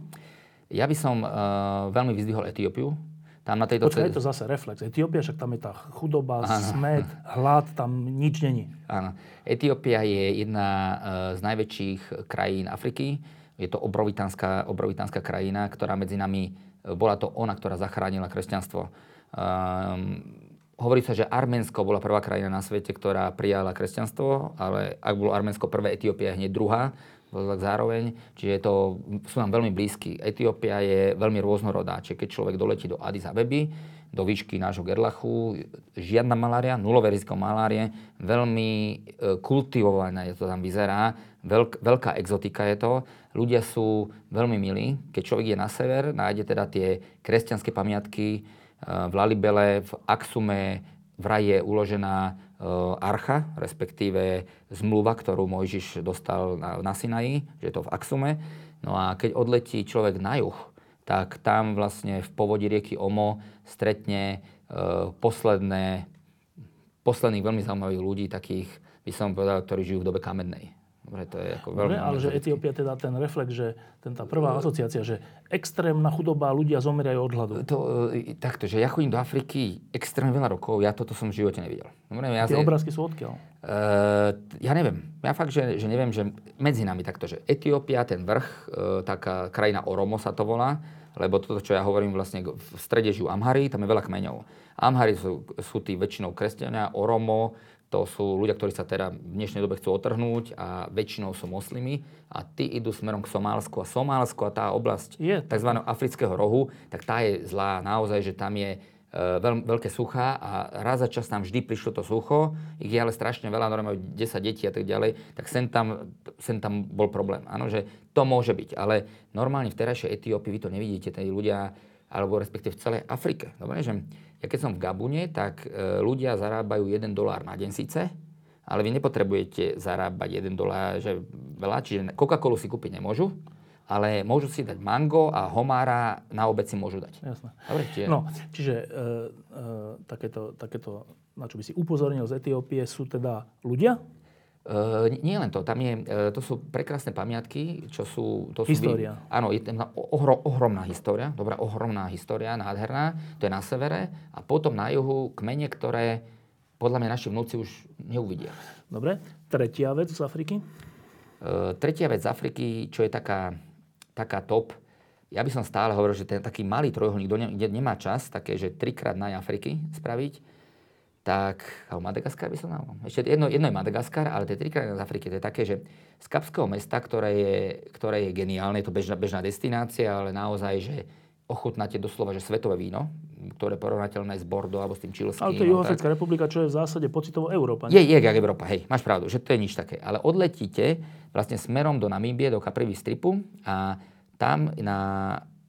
Ja by som uh, veľmi vyzdvihol Etiópiu. Tam na tejto Počkaj, je to zase reflex. Etiópia, však tam je tá chudoba, ano. smet, hlad, tam nič není. Áno. Etiópia je jedna uh, z najväčších krajín Afriky. Je to obrovitánska, obrovitánska krajina, ktorá medzi nami, uh, bola to ona, ktorá zachránila kresťanstvo. Um, hovorí sa, že Arménsko bola prvá krajina na svete, ktorá prijala kresťanstvo, ale ak bolo Arménsko prvé, Etiópia je hneď druhá zároveň, čiže to, sú nám veľmi blízky. Etiópia je veľmi rôznorodá, čiže keď človek doletí do Addis Abeby, do výšky nášho Gerlachu. Žiadna malária, nulové riziko malárie, veľmi e, kultivované to tam vyzerá, veľk, veľká exotika je to. Ľudia sú veľmi milí. Keď človek je na sever, nájde teda tie kresťanské pamiatky e, v Lalibele, v Aksume, vraj je uložená archa, respektíve zmluva, ktorú Mojžiš dostal na, na Sinaji, že je to v Aksume. No a keď odletí človek na juh, tak tam vlastne v povodí rieky Omo stretne e, posledné, posledných veľmi zaujímavých ľudí, takých, by som povedal, ktorí žijú v dobe kamennej. Dobre, to je ako veľmi... Dobre, ale že Etiópia teda ten reflex, že ten tá prvá asociácia, že extrémna chudoba, ľudia zomierajú od hladu. To, e, takto, že ja chodím do Afriky extrémne veľa rokov, ja toto som v živote nevidel. Dobre, ja Tie obrázky sú odkiaľ? Uh, ja neviem. Ja fakt, že, že neviem, že medzi nami takto, že Etiópia, ten vrch, uh, taká krajina Oromo sa to volá, lebo toto, čo ja hovorím, vlastne v strede žijú Amhari, tam je veľa kmeňov. Amhari sú, sú tí väčšinou kresťania, Oromo, to sú ľudia, ktorí sa teda v dnešnej dobe chcú otrhnúť a väčšinou sú moslimy a tí idú smerom k Somálsku a Somálsko a tá oblasť je. tzv. afrického rohu, tak tá je zlá naozaj, že tam je e, veľ, veľké suchá a raz za čas tam vždy prišlo to sucho, ich je ale strašne veľa, normálne majú 10 detí a tak ďalej, tak sem tam, sem tam bol problém. Áno, že to môže byť, ale normálne v terajšej Etiópii vy to nevidíte, tí ľudia, alebo respektíve v celej Afrike. Dobre, že ja keď som v Gabune, tak e, ľudia zarábajú 1 dolár na deň síce, ale vy nepotrebujete zarábať 1 dolár, že veľa, čiže Coca-Colu si kúpiť nemôžu, ale môžu si dať mango a homára na obec si môžu dať. Jasné. Dobre, čiže... No, čiže e, e, takéto, takéto, na čo by si upozornil z Etiópie, sú teda ľudia, nie len to, tam je, uh, to sú prekrásne pamiatky, čo sú... To história. Sú, áno, je tam ohro, ohromná história, dobrá, ohromná história, nádherná, to je na severe a potom na juhu kmene, ktoré podľa mňa naši vnúci už neuvidia. Dobre, tretia vec z Afriky? Uh, tretia vec z Afriky, čo je taká, taká top, ja by som stále hovoril, že ten taký malý trojuholník, kde nemá čas, také, že trikrát na Afriky spraviť, tak, alebo Madagaskar by som dal. Ešte jedno, jedno je Madagaskar, ale tie tri krajiny z Afriky, to je také, že z Kapského mesta, ktoré je, ktoré je geniálne, je to bežná, bežná destinácia, ale naozaj, že ochutnáte doslova, že svetové víno, ktoré porovnateľné s Bordeaux alebo s tým čilským. Ale to je Juhoafrická republika, čo je v zásade pocitovo Európa. Nie? Je, je, jak Európa, hej, máš pravdu, že to je nič také. Ale odletíte vlastne smerom do Namíbie, do Caprivi stripu a tam na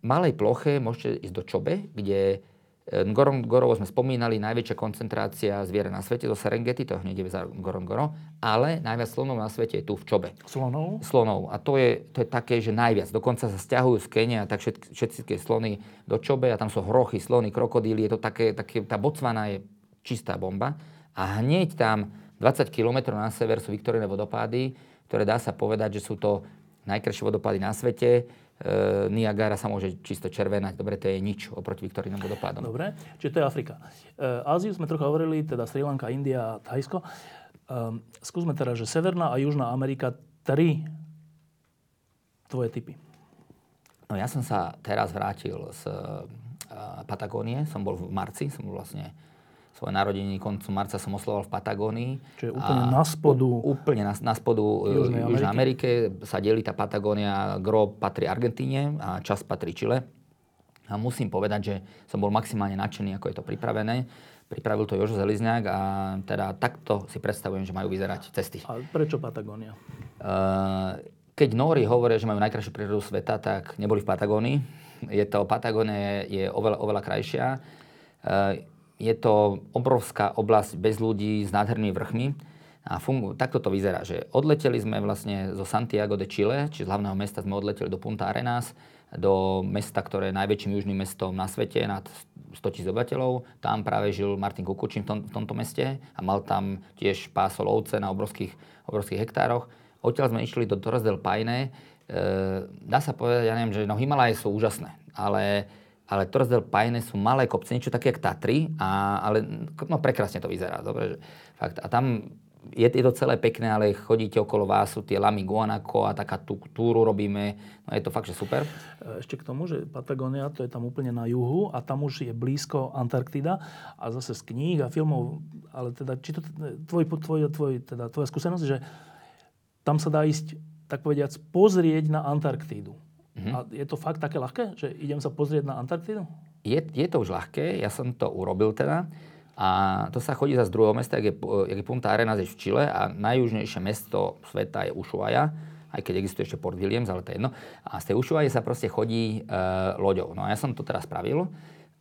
malej ploche môžete ísť do Čobe, kde Ngorongoro sme spomínali, najväčšia koncentrácia zviera na svete do Serengeti, to hneď je za Ngorongoro, ale najviac slonov na svete je tu v Čobe. Slonov? Slonov. A to je, to je také, že najviac. Dokonca sa stiahujú z Kenia, tak všetky, všetky slony do Čobe a tam sú hrochy, slony, krokodíly. Je to také, také, tá Botswana je čistá bomba. A hneď tam 20 km na sever sú Viktorine vodopády, ktoré dá sa povedať, že sú to najkrajšie vodopády na svete e, Niagara sa môže čisto červenať. Dobre, to je nič oproti Viktorínom vodopádom. Dobre, čiže to je Afrika. E, Áziu sme trocha hovorili, teda Sri Lanka, India a Thajsko. E, skúsme teda, že Severná a Južná Amerika, tri tvoje typy. No ja som sa teraz vrátil z uh, Patagónie, som bol v marci, som bol vlastne svoje narodeniny koncu marca som osloval v Patagónii. Čiže úplne na spodu. Úplne na, na spodu e, Južnej, Južnej Amerike. sa delí tá Patagónia, gro patrí Argentíne a čas patrí Čile. A musím povedať, že som bol maximálne nadšený, ako je to pripravené. Pripravil to Jožo Zelizňák a teda takto si predstavujem, že majú vyzerať cesty. A prečo Patagónia? Uh, keď Nóri hovoria, že majú najkrajšiu prírodu sveta, tak neboli v Patagónii. Je to, Patagónia je, je oveľa, oveľa krajšia. Je to obrovská oblasť bez ľudí s nádhernými vrchmi. A fungu, takto to vyzerá, že odleteli sme vlastne zo Santiago de Chile, čiže z hlavného mesta sme odleteli do Punta Arenas, do mesta, ktoré je najväčším južným mestom na svete, nad 100 tisíc obyvateľov. Tam práve žil Martin Kukučin v, tom, v tomto meste a mal tam tiež pásol ovce na obrovských, obrovských hektároch. Odtiaľ sme išli do Torres del Paine. E, dá sa povedať, ja neviem, že no Himalaje sú úžasné, ale ale Torres del Paine sú malé kopce, niečo také jak Tatry, a, ale no, prekrásne to vyzerá. Dobre, že, fakt, a tam je, je to celé pekné, ale chodíte okolo vás, sú tie lamy Guanaco a taká tú túru robíme, no je to fakt, že super. Ešte k tomu, že Patagonia to je tam úplne na juhu a tam už je blízko Antarktida a zase z kníh a filmov, ale teda, či to tvoj, tvoj, tvoj, teda, tvoja skúsenosť, že tam sa dá ísť, tak povediac, pozrieť na Antarktídu. Mm-hmm. A je to fakt také ľahké, že idem sa pozrieť na Antarktidu? je, je to už ľahké, ja som to urobil teda. A to sa chodí za z druhého mesta, jak je, jak je Punta Arenas je v Čile a najjužnejšie mesto sveta je Ushuaia, aj keď existuje ešte Port Williams, ale to je jedno. A z tej Ushuaia sa proste chodí e, loďou. No a ja som to teraz spravil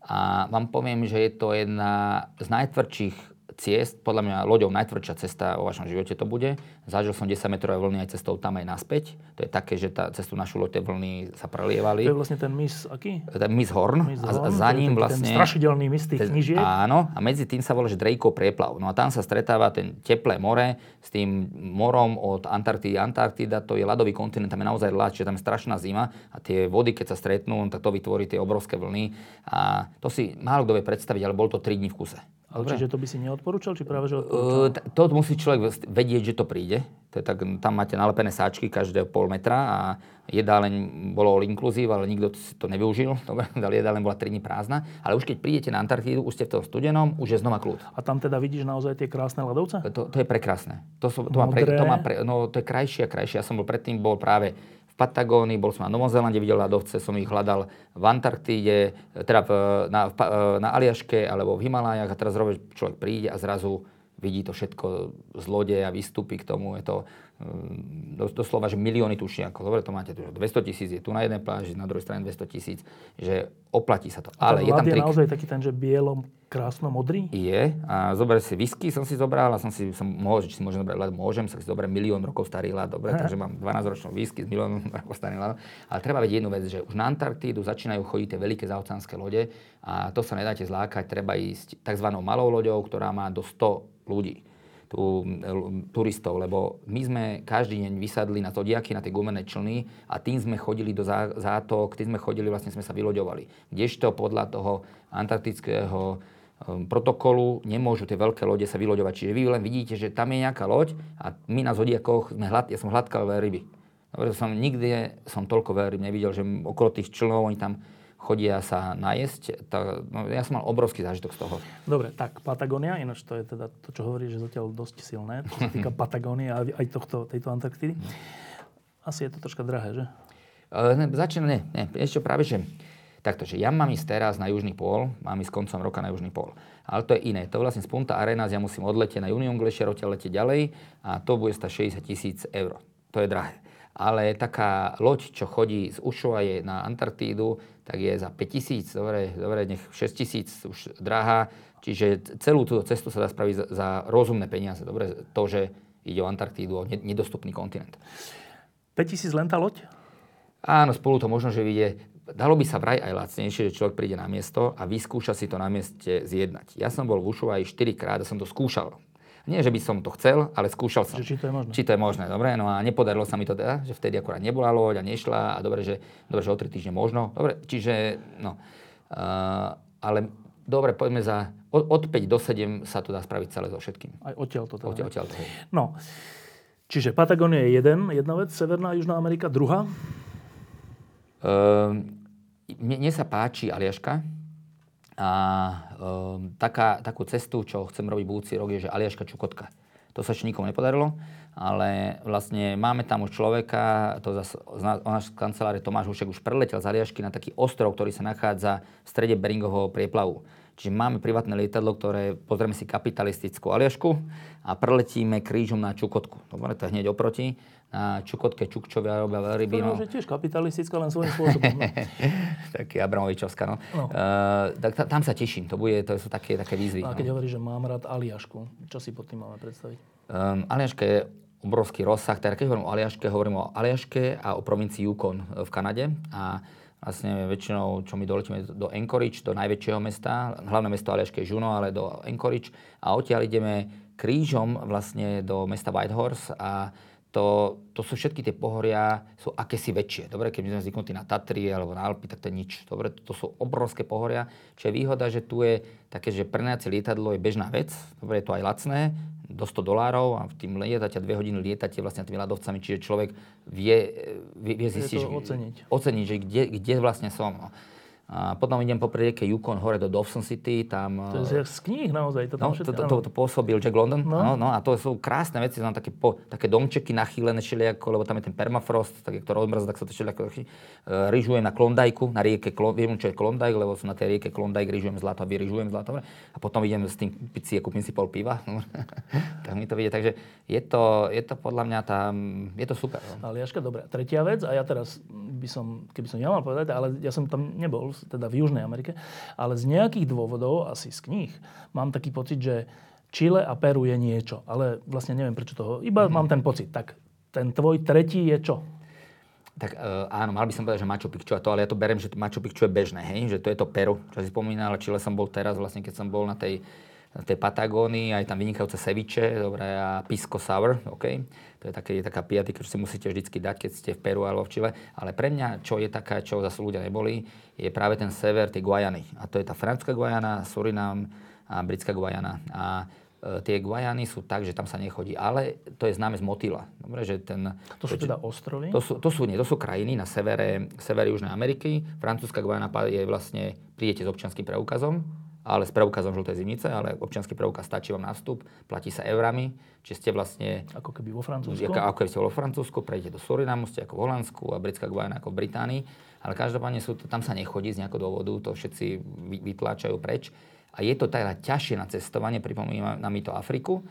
a vám poviem, že je to jedna z najtvrdších ciest, podľa mňa loďou najtvrdšia cesta vo vašom živote to bude. Zažil som 10 metrové vlny aj cestou tam aj naspäť. To je také, že tá, cestu našu loď tie vlny sa prelievali. To je vlastne ten mis aký? Ten mis Horn. Mis a Horn, za ním ten, vlastne... Ten strašidelný mis tých knižiek. Áno, a medzi tým sa volá, že Drakeov prieplav. No a tam sa stretáva ten teplé more s tým morom od Antarktidy. Antarktida to je ľadový kontinent, tam je naozaj ľad, čiže tam je strašná zima a tie vody, keď sa stretnú, tak to vytvorí tie obrovské vlny. A to si málo kto vie predstaviť, ale bol to 3 dní v kuse. Ale čiže to by si neodporúčal, či práve že odporúčal? Uh, to musí človek vedieť, že to príde. To je tak, tam máte nalepené sáčky každé pol metra a jedáleň bolo all inclusive, ale nikto to nevyužil. (laughs) Dobre, jedáleň bola 3 dní prázdna. Ale už keď prídete na Antarktídu, už ste v tom studenom, už je znova kľud. A tam teda vidíš naozaj tie krásne ľadovce? To, to je prekrásne. To, sú, to, má pre, to, má pre, no, to je krajšie a krajšie. Ja som bol predtým bol práve v Patagónii, bol som na Novom Zélande, videl ľadovce, som ich hľadal v Antarktíde, teda v, na, v, na Aliaške alebo v Himalájach a teraz človek príde a zrazu vidí to všetko z lode a vystúpi k tomu. Je to doslova, že milióny tušiakov. Dobre, to máte tu, 200 tisíc je tu na jednej pláži, na druhej strane 200 tisíc, že oplatí sa to. Ale je tam trik. je naozaj taký ten, že bielom, krásno modrý? Je. A zober si whisky, som si zobral a som si, som mohol, či si môžem zobrať ľad, môžem, sa si zobrať milión rokov starý ľad, dobre, takže mám 12 ročnú whisky s miliónom (laughs) rokov starý ľad. Ale treba vedieť jednu vec, že už na Antarktídu začínajú chodiť tie veľké zaoceánske lode a to sa nedáte zlákať, treba ísť tzv. malou loďou, ktorá má do 100 ľudí turistov, lebo my sme každý deň vysadli na zodiaky, na tie gumené člny a tým sme chodili do zátok, tým sme chodili, vlastne sme sa vyloďovali. Kdežto podľa toho antarktického um, protokolu nemôžu tie veľké lode sa vyloďovať. Čiže vy len vidíte, že tam je nejaká loď a my na zodiakoch sme hlad, ja som hladkal ryby. Dobre, som nikdy som toľko veľryb nevidel, že okolo tých člnov oni tam chodia sa najesť. To, no, ja som mal obrovský zážitok z toho. Dobre, tak Patagónia, ináč to je teda to, čo hovorí, že zatiaľ dosť silné, čo sa týka (laughs) Patagónie a aj tohto, tejto Antarktidy. Asi je to troška drahé, že? Uh, ne, začína, nie, nie, ešte práve, že takto, že ja mám ísť teraz na južný pól, mám ísť koncom roka na južný pól. Ale to je iné. To vlastne z Punta Arenas ja musím odletieť na Union Glacier, odtiaľ letieť ďalej a to bude stať 60 tisíc eur. To je drahé. Ale taká loď, čo chodí z Ushuaie na Antarktídu, tak je za 5 tisíc, dobre, dobre, nech 6 tisíc už drahá. Čiže celú tú cestu sa dá spraviť za, za rozumné peniaze. Dobre, to, že ide o Antarktídu, o nedostupný kontinent. 5 tisíc len tá loď? Áno, spolu to možno, že vyjde. Dalo by sa vraj aj lacnejšie, že človek príde na miesto a vyskúša si to na mieste zjednať. Ja som bol v Ušu aj 4 krát a som to skúšal. Nie, že by som to chcel, ale skúšal som. či to je možné. Či to je možné, dobre. No a nepodarilo sa mi to teda, že vtedy akurát nebola loď a nešla a dobre, že, dobre, že o 3 týždne možno. Dobre, čiže, no. Uh, ale dobre, poďme za, od, od 5 do 7 sa to dá spraviť celé so všetkým. Aj odtiaľ to teda. Odtiaľ, odtiaľ to. No, čiže Patagónia je jeden, jedna vec, Severná a Južná Amerika, druhá? Uh, mne, mne sa páči Aliaška, a um, taká, takú cestu, čo chcem robiť budúci rok, je, že Aliaška Čukotka. To sa ešte nikomu nepodarilo, ale vlastne máme tam už človeka, to zase náš kancelárie Tomáš Hušek už preletel z Aliašky na taký ostrov, ktorý sa nachádza v strede Beringovho prieplavu. Čiže máme privátne lietadlo, ktoré pozrieme si kapitalistickú Aliašku a preletíme krížom na Čukotku. To je hneď oproti na Čukotke Čukčovia robia veľryby. To je tiež kapitalistická, len svojím spôsobom. No. (laughs) Taký Abramovičovská, no. no. Uh, tak tam sa teším, to, bude, to sú také, také výzvy. No a keď no. hovoríš, že mám rád Aliašku, čo si pod tým máme predstaviť? Um, Aliaška je obrovský rozsah, teda keď hovorím o Aliaške, hovorím o Aliaške a o provincii Yukon v Kanade. A vlastne väčšinou, čo my doletíme do Anchorage, do najväčšieho mesta, hlavné mesto Aliaške je Juno, ale do Anchorage a odtiaľ ideme krížom vlastne do mesta Whitehorse a to, to sú všetky tie pohoria, sú akési väčšie. Dobre, keď my sme zvyknutí na Tatry alebo na Alpy, tak to je nič. Dobre, to sú obrovské pohoria, čo je výhoda, že tu je také, že prenajacie lietadlo je bežná vec. Dobre, je to aj lacné, do 100 dolárov a v tým lietate dve hodiny lietate vlastne tými ľadovcami, čiže človek vie, vie, vie zistiť, oceniť. oceniť, že kde, kde vlastne som. No. A potom idem po rieke Yukon hore do Dawson City, tam... To je z kníh naozaj, to tam no, to, to, to, to pôsobil Jack London, no. No, no. a to sú krásne veci, tam také, po, také domčeky nachýlené všelijako, lebo tam je ten permafrost, tak jak to rozmrzá, tak sa to všelijako uh, ryžujem na Klondajku, na rieke, viem, čo je Klondajk, lebo som na tej rieke Klondajk, ryžujem zlato a vyryžujem zlato. A potom idem s tým pici a kúpim si pol piva. (laughs) tak mi to vidie, takže je to, je to podľa mňa tam, je to super. No. Ale Jaška, dobre. Tretia vec, a ja teraz by som, keby som ja mal povedať, ale ja som tam nebol, teda v Južnej Amerike, ale z nejakých dôvodov, asi z kníh, mám taký pocit, že Chile a Peru je niečo. Ale vlastne neviem prečo toho, iba mm. mám ten pocit. Tak ten tvoj tretí je čo? Tak uh, áno, mal by som povedať, že Machu Picchu a to, ale ja to berem, že Machu Picchu je bežné, hej? že to je to Peru, čo si spomínal, Chile som bol teraz, vlastne keď som bol na tej tej Patagónii, aj tam vynikajúce ceviče, dobre, a pisco sour, OK. To je také, taká piatika, čo si musíte vždycky dať, keď ste v Peru alebo v Čile. Ale pre mňa, čo je taká, čo zase ľudia neboli, je práve ten sever, tie Guajany. A to je tá francúzska Guajana, Surinam a britská Guajana. A e, tie Guajany sú tak, že tam sa nechodí. Ale to je známe z motýla. Dobre, že ten, to sú teda ostrovy? To sú, to sú, nie, to sú krajiny na severe, severe Južnej Ameriky. Francúzska Guajana je vlastne, prídete s občanským preukazom, ale s preukazom žltej zimnice, ale občianský preukaz stačí vám na vstup, platí sa eurami, či ste vlastne... Ako keby vo Francúzsku? Ako, ako keby ste vo Francúzsku, prejdete do Surinamu, ste ako v Holandsku a britská Guajana ako v Británii, ale každopádne sú, tam sa nechodí z nejakého dôvodu, to všetci vytláčajú preč. A je to teda ťažšie na cestovanie, pripomína mi to Afriku,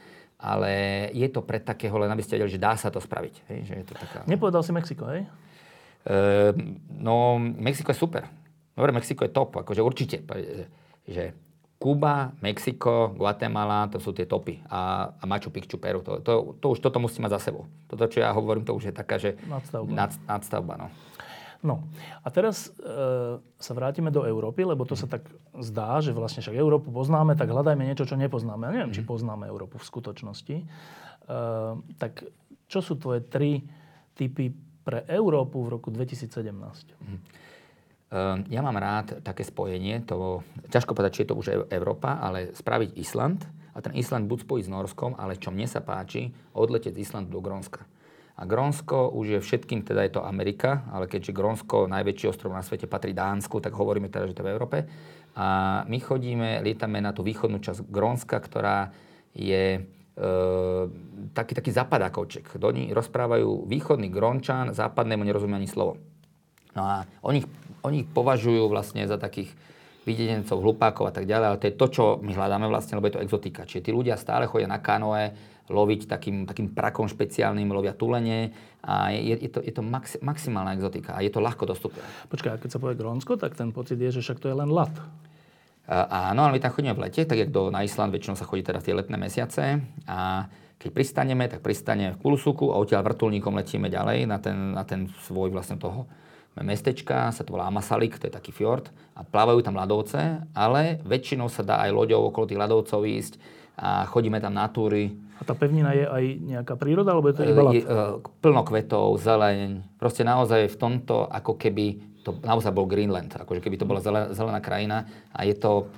ale je to pre takého, len aby ste vedeli, že dá sa to spraviť. Hej? Že je to taká... Nepovedal si Mexiko, hej? E, no, Mexiko je super. Dobre, Mexiko je top, akože určite že Kuba, Mexiko, Guatemala, to sú tie topy. A, a Machu Picchu, Peru. To, to, to už toto musí mať za sebou. Toto, čo ja hovorím, to už je taká, že... Nadstavba. Nad, nadstavba, no. No a teraz e, sa vrátime do Európy, lebo to sa tak zdá, že vlastne však Európu poznáme, tak hľadajme niečo, čo nepoznáme. Ja neviem, mm. či mhm. poznáme Európu v skutočnosti. E, tak čo sú tvoje tri typy pre Európu v roku 2017? Mm. Ehm, ja mám rád také spojenie, to, ťažko povedať, či je to už Európa, ale spraviť Island a ten Island buď spojiť s Norskom, ale čo mne sa páči, odletieť z Islandu do Grónska. A Grónsko už je všetkým, teda je to Amerika, ale keďže Grónsko, najväčší ostrov na svete, patrí Dánsku, tak hovoríme teda, že to je v Európe. A my chodíme, lietame na tú východnú časť Grónska, ktorá je e, taký, taký zapadákovček. Do ní rozprávajú východný Grónčan, západnému nerozumie ani slovo. No a oni oni ich považujú vlastne za takých videnencov, hlupákov a tak ďalej, ale to je to, čo my hľadáme vlastne, lebo je to exotika. Čiže tí ľudia stále chodia na kanoe, loviť takým, takým prakom špeciálnym, lovia tulenie a je, je to, je to max, maximálna exotika a je to ľahko dostupné. Počkaj, a keď sa povie Grónsko, tak ten pocit je, že však to je len lat. A, áno, ale my tam chodíme v lete, tak jak do, na Island väčšinou sa chodí teda v tie letné mesiace a keď pristaneme, tak pristaneme v Kulusuku a odtiaľ vrtulníkom letíme ďalej na ten, na ten svoj vlastne toho mestečka, sa to volá Amasalik, to je taký fjord a plávajú tam ľadovce, ale väčšinou sa dá aj loďou okolo tých ľadovcov ísť a chodíme tam na túry. A tá pevnina je aj nejaká príroda, alebo je to iba je, uh, Plno kvetov, zeleň. Proste naozaj v tomto, ako keby to naozaj bol Greenland, akože keby to bola zelená, krajina a je to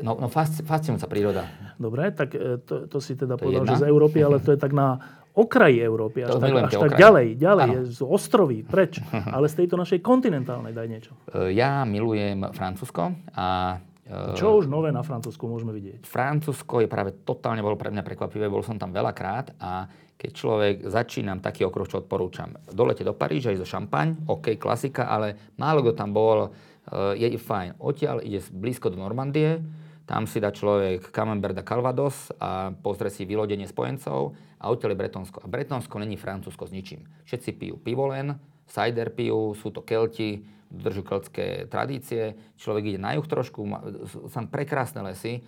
No, no fascinujúca príroda. Dobre, tak e, to, to si teda to povedal, že z Európy, ale to je tak na okraji Európy, až, tak, až tak ďalej, ďalej, z ostrovy, preč. (laughs) Ale z tejto našej kontinentálnej daj niečo. E, ja milujem Francúzsko a e, čo už nové na Francúzsku môžeme vidieť? Francúzsko je práve totálne bolo pre mňa prekvapivé, bol som tam veľakrát a keď človek začínam taký okruh, čo odporúčam. Dolete do Paríža, ísť do Šampaň, OK, klasika, ale málo kto tam bol, e, je fajn. Odtiaľ ide blízko do Normandie, tam si dá človek Camembert a Calvados a pozrie si vylodenie spojencov a odtiaľ je Bretonsko. A Bretonsko není Francúzsko s ničím. Všetci pijú pivo len, cider pijú, sú to Kelti, držú keltské tradície. Človek ide na juh trošku, sú tam prekrásne lesy. E,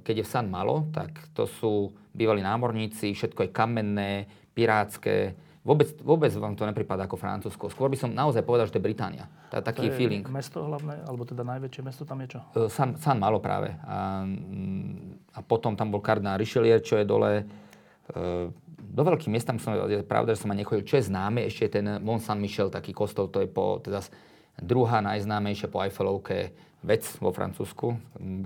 keď je v San Malo, tak to sú bývalí námorníci, všetko je kamenné, pirátske, Vôbec, vôbec vám to nepripadá ako Francúzsko. Skôr by som naozaj povedal, že to je Británia. Tá, taký to je feeling. mesto hlavné, alebo teda najväčšie mesto tam je čo? E, San, San Malo práve. A, a potom tam bol kardinál Richelieu, čo je dole. E, do veľkých miest tam som, je pravda, že som ma nechodil. Čo je známe, ešte je ten Mont Saint-Michel, taký kostol, to je po, teda druhá najznámejšia po Eiffelovke vec vo Francúzsku,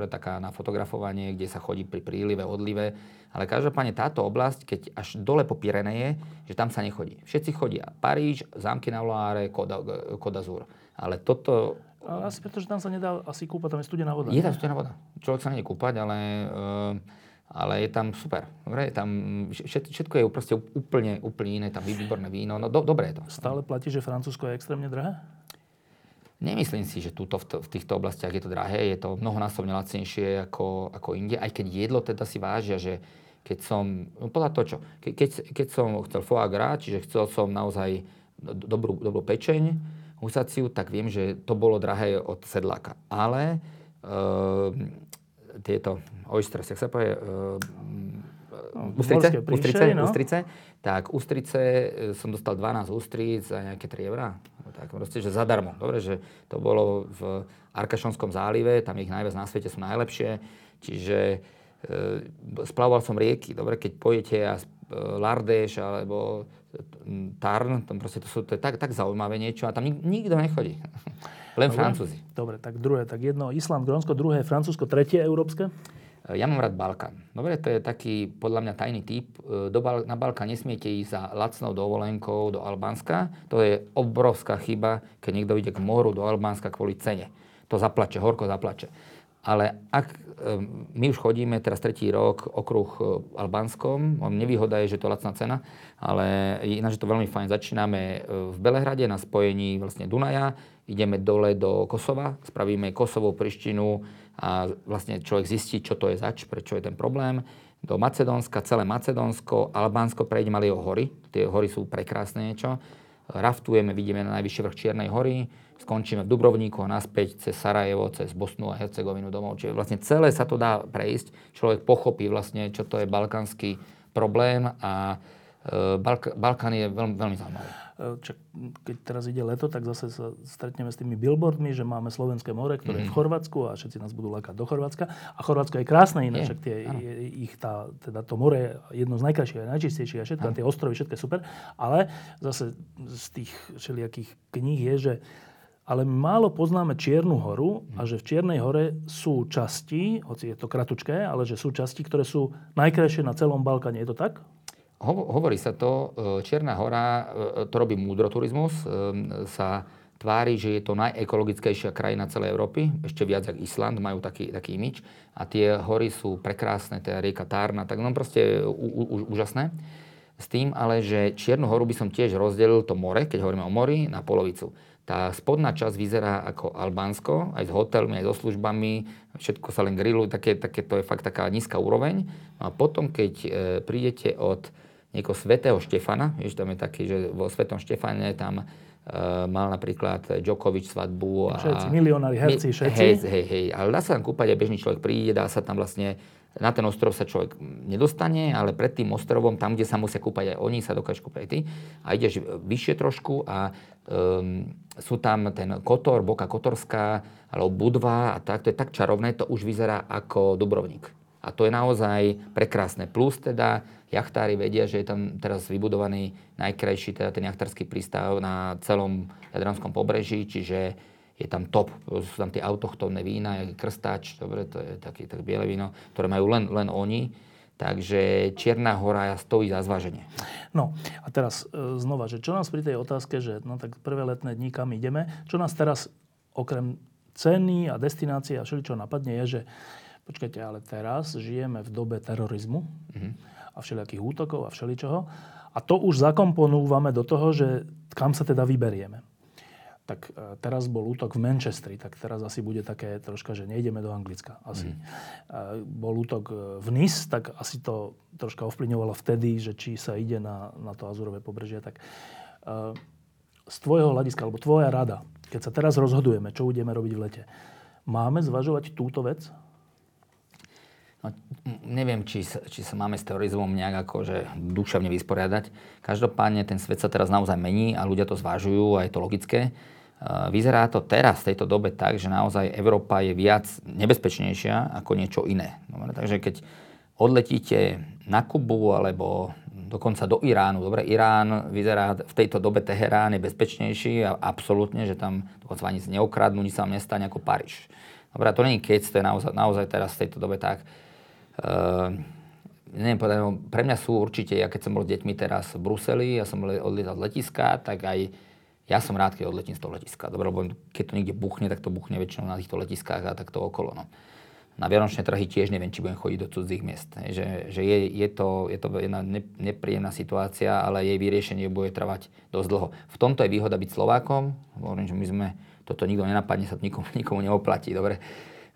taká na fotografovanie, kde sa chodí pri prílive, odlive. Ale každopádne táto oblasť, keď až dole po Pireneje, že tam sa nechodí. Všetci chodia. Paríž, zámky na Loire, Côte d'Azur. Ale toto Ale asi preto, že tam sa nedá asi kúpať, tam je studená voda. Je tam studená voda. Človek sa nie kúpať, ale, ale je tam super. Dobre, je tam, všetko je proste úplne, úplne iné, tam výborné víno. No do, dobre je to. Stále platí, že Francúzsko je extrémne drahé? Nemyslím si, že túto, v, týchto oblastiach je to drahé. Je to mnohonásobne lacnejšie ako, ako inde. Aj keď jedlo teda si vážia, že keď som, no podľa to čo, ke, keď, keď som chcel foie gras, čiže chcel som naozaj dobrú, dobrú pečeň, husaciu, tak viem, že to bolo drahé od sedláka. Ale uh, tieto oysters, jak sa povie, uh, ústrice, ústrice, no? ústrice, tak ústrice som dostal 12 ústric za nejaké 3 eurá tak proste, že zadarmo. Dobre, že to bolo v Arkašonskom zálive, tam ich najviac na svete sú najlepšie, čiže e, splavoval som rieky. Dobre, keď pojete a e, Lardeš alebo Tarn, tam proste to, sú, to je tak, tak zaujímavé niečo a tam nik, nikto nechodí. (laughs) Len Dobre. Francúzi. Dobre, tak druhé, tak jedno Island, Grónsko, druhé Francúzsko, tretie európske? Ja mám rád Balkán. Dobre, to je taký podľa mňa tajný typ. E, do Bal- na Balkán nesmiete ísť za lacnou dovolenkou do Albánska. To je obrovská chyba, keď niekto ide k moru do Albánska kvôli cene. To zaplače, horko zaplače. Ale ak e, my už chodíme teraz tretí rok okruh e, Albánskom, nevýhoda je, že to je lacná cena, ale ináč je to veľmi fajn. Začíname v Belehrade na spojení vlastne Dunaja, ideme dole do Kosova, spravíme Kosovo, Prištinu, a vlastne človek zistí, čo to je zač, prečo je ten problém. Do Macedónska, celé Macedónsko, Albánsko prejdeme ale o hory. Tie hory sú prekrásne niečo. Raftujeme, vidíme na najvyšší vrch Čiernej hory, skončíme v Dubrovníku a naspäť cez Sarajevo, cez Bosnu a Hercegovinu domov. Čiže vlastne celé sa to dá prejsť. Človek pochopí vlastne, čo to je balkánsky problém a e, Balk- Balkán je veľmi, veľmi zaujímavý. E, čak, keď teraz ide leto, tak zase sa stretneme s tými billboardmi, že máme Slovenské more, ktoré mm. je v mhm. Chorvátsku a všetci nás budú lákať do Chorvátska. A Chorvátsko je krásne iné, však tie, je, ich tá, teda to more je jedno z najkrajších a najčistejších a všetko, a tie ostrovy, všetko je super. Ale zase z tých všelijakých kníh je, že ale málo poznáme Čiernu horu a že v Čiernej hore sú časti, hoci je to kratučké, ale že sú časti, ktoré sú najkrajšie na celom Balkáne. Je to tak? Hovorí sa to, e, Čierna hora, e, to robí e, sa tvári, že je to najekologickejšia krajina celej Európy, ešte viac ako Island, majú taký, taký imič. A tie hory sú prekrásne, tá rieka Tárna, tak no proste ú, ú, úžasné. S tým ale, že Čiernu horu by som tiež rozdelil to more, keď hovoríme o mori, na polovicu. Tá spodná časť vyzerá ako Albánsko, aj s hotelmi, aj so službami, všetko sa len grilluje, také, také, to je fakt taká nízka úroveň. No a potom, keď e, prídete od niekoho svetého Štefana, vieš, tam je taký, že vo svetom Štefane tam Uh, mal napríklad Djokovic svadbu. A, všetci, milionári, herci, všetci. Hej, hej, hej. Ale dá sa tam kúpať, aj bežný človek príde, dá sa tam vlastne, na ten ostrov sa človek nedostane, ale pred tým ostrovom, tam, kde sa musia kúpať aj oni, sa dokážu kúpať aj ty. A ideš vyššie trošku a um, sú tam ten Kotor, Boka Kotorská, alebo Budva a tak, to je tak čarovné, to už vyzerá ako Dubrovník. A to je naozaj prekrásne. Plus teda jachtári vedia, že je tam teraz vybudovaný najkrajší teda ten jachtársky prístav na celom Jadranskom pobreží, čiže je tam top, sú tam tie autochtónne vína, jak krstáč, dobre, to je taký tak biele víno, ktoré majú len, len oni. Takže Čierna hora stojí za zváženie. No a teraz e, znova, že čo nás pri tej otázke, že no tak prvé letné dní kam ideme, čo nás teraz okrem ceny a destinácie a všeličo napadne je, že počkajte, ale teraz žijeme v dobe terorizmu. Mm-hmm a všelijakých útokov a všeličoho. A to už zakomponúvame do toho, že kam sa teda vyberieme. Tak e, teraz bol útok v Manchestri, tak teraz asi bude také troška, že nejdeme do Anglicka. Asi. Mm. Bol útok e, v Nice, tak asi to troška ovplyvňovalo vtedy, že či sa ide na, na to Azurové pobrežie. Tak z tvojho hľadiska, alebo tvoja rada, keď sa teraz rozhodujeme, čo budeme robiť v lete, máme zvažovať túto vec? No, neviem, či, či sa máme s terorizmom nejak akože duševne vysporiadať. Každopádne ten svet sa teraz naozaj mení a ľudia to zvážujú a je to logické. E, vyzerá to teraz v tejto dobe tak, že naozaj Európa je viac nebezpečnejšia ako niečo iné. Dobre, takže keď odletíte na Kubu alebo dokonca do Iránu. Dobre, Irán vyzerá v tejto dobe Teherán je bezpečnejší a absolútne, že tam dokonca ani neokradnú, nič sa vám nestane ako Paríž. Dobre, to není keď, to je naozaj, naozaj teraz v tejto dobe tak. Uh, neviem povedať, no, pre mňa sú určite, ja keď som bol s deťmi teraz v Bruseli, ja som odlietal z letiska, tak aj Ja som rád, keď odletím z toho letiska. Dobre, lebo keď to niekde buchne, tak to buchne väčšinou na týchto letiskách a takto okolo. No. Na Vianočné trhy tiež neviem, či budem chodiť do cudzích miest. Že, že je, je, to, je to jedna nepríjemná situácia, ale jej vyriešenie bude trvať dosť dlho. V tomto je výhoda byť Slovákom. Hovorím, že my sme, toto nikto nenapadne, sa to nikomu, (laughs) nikomu neoplatí, dobre,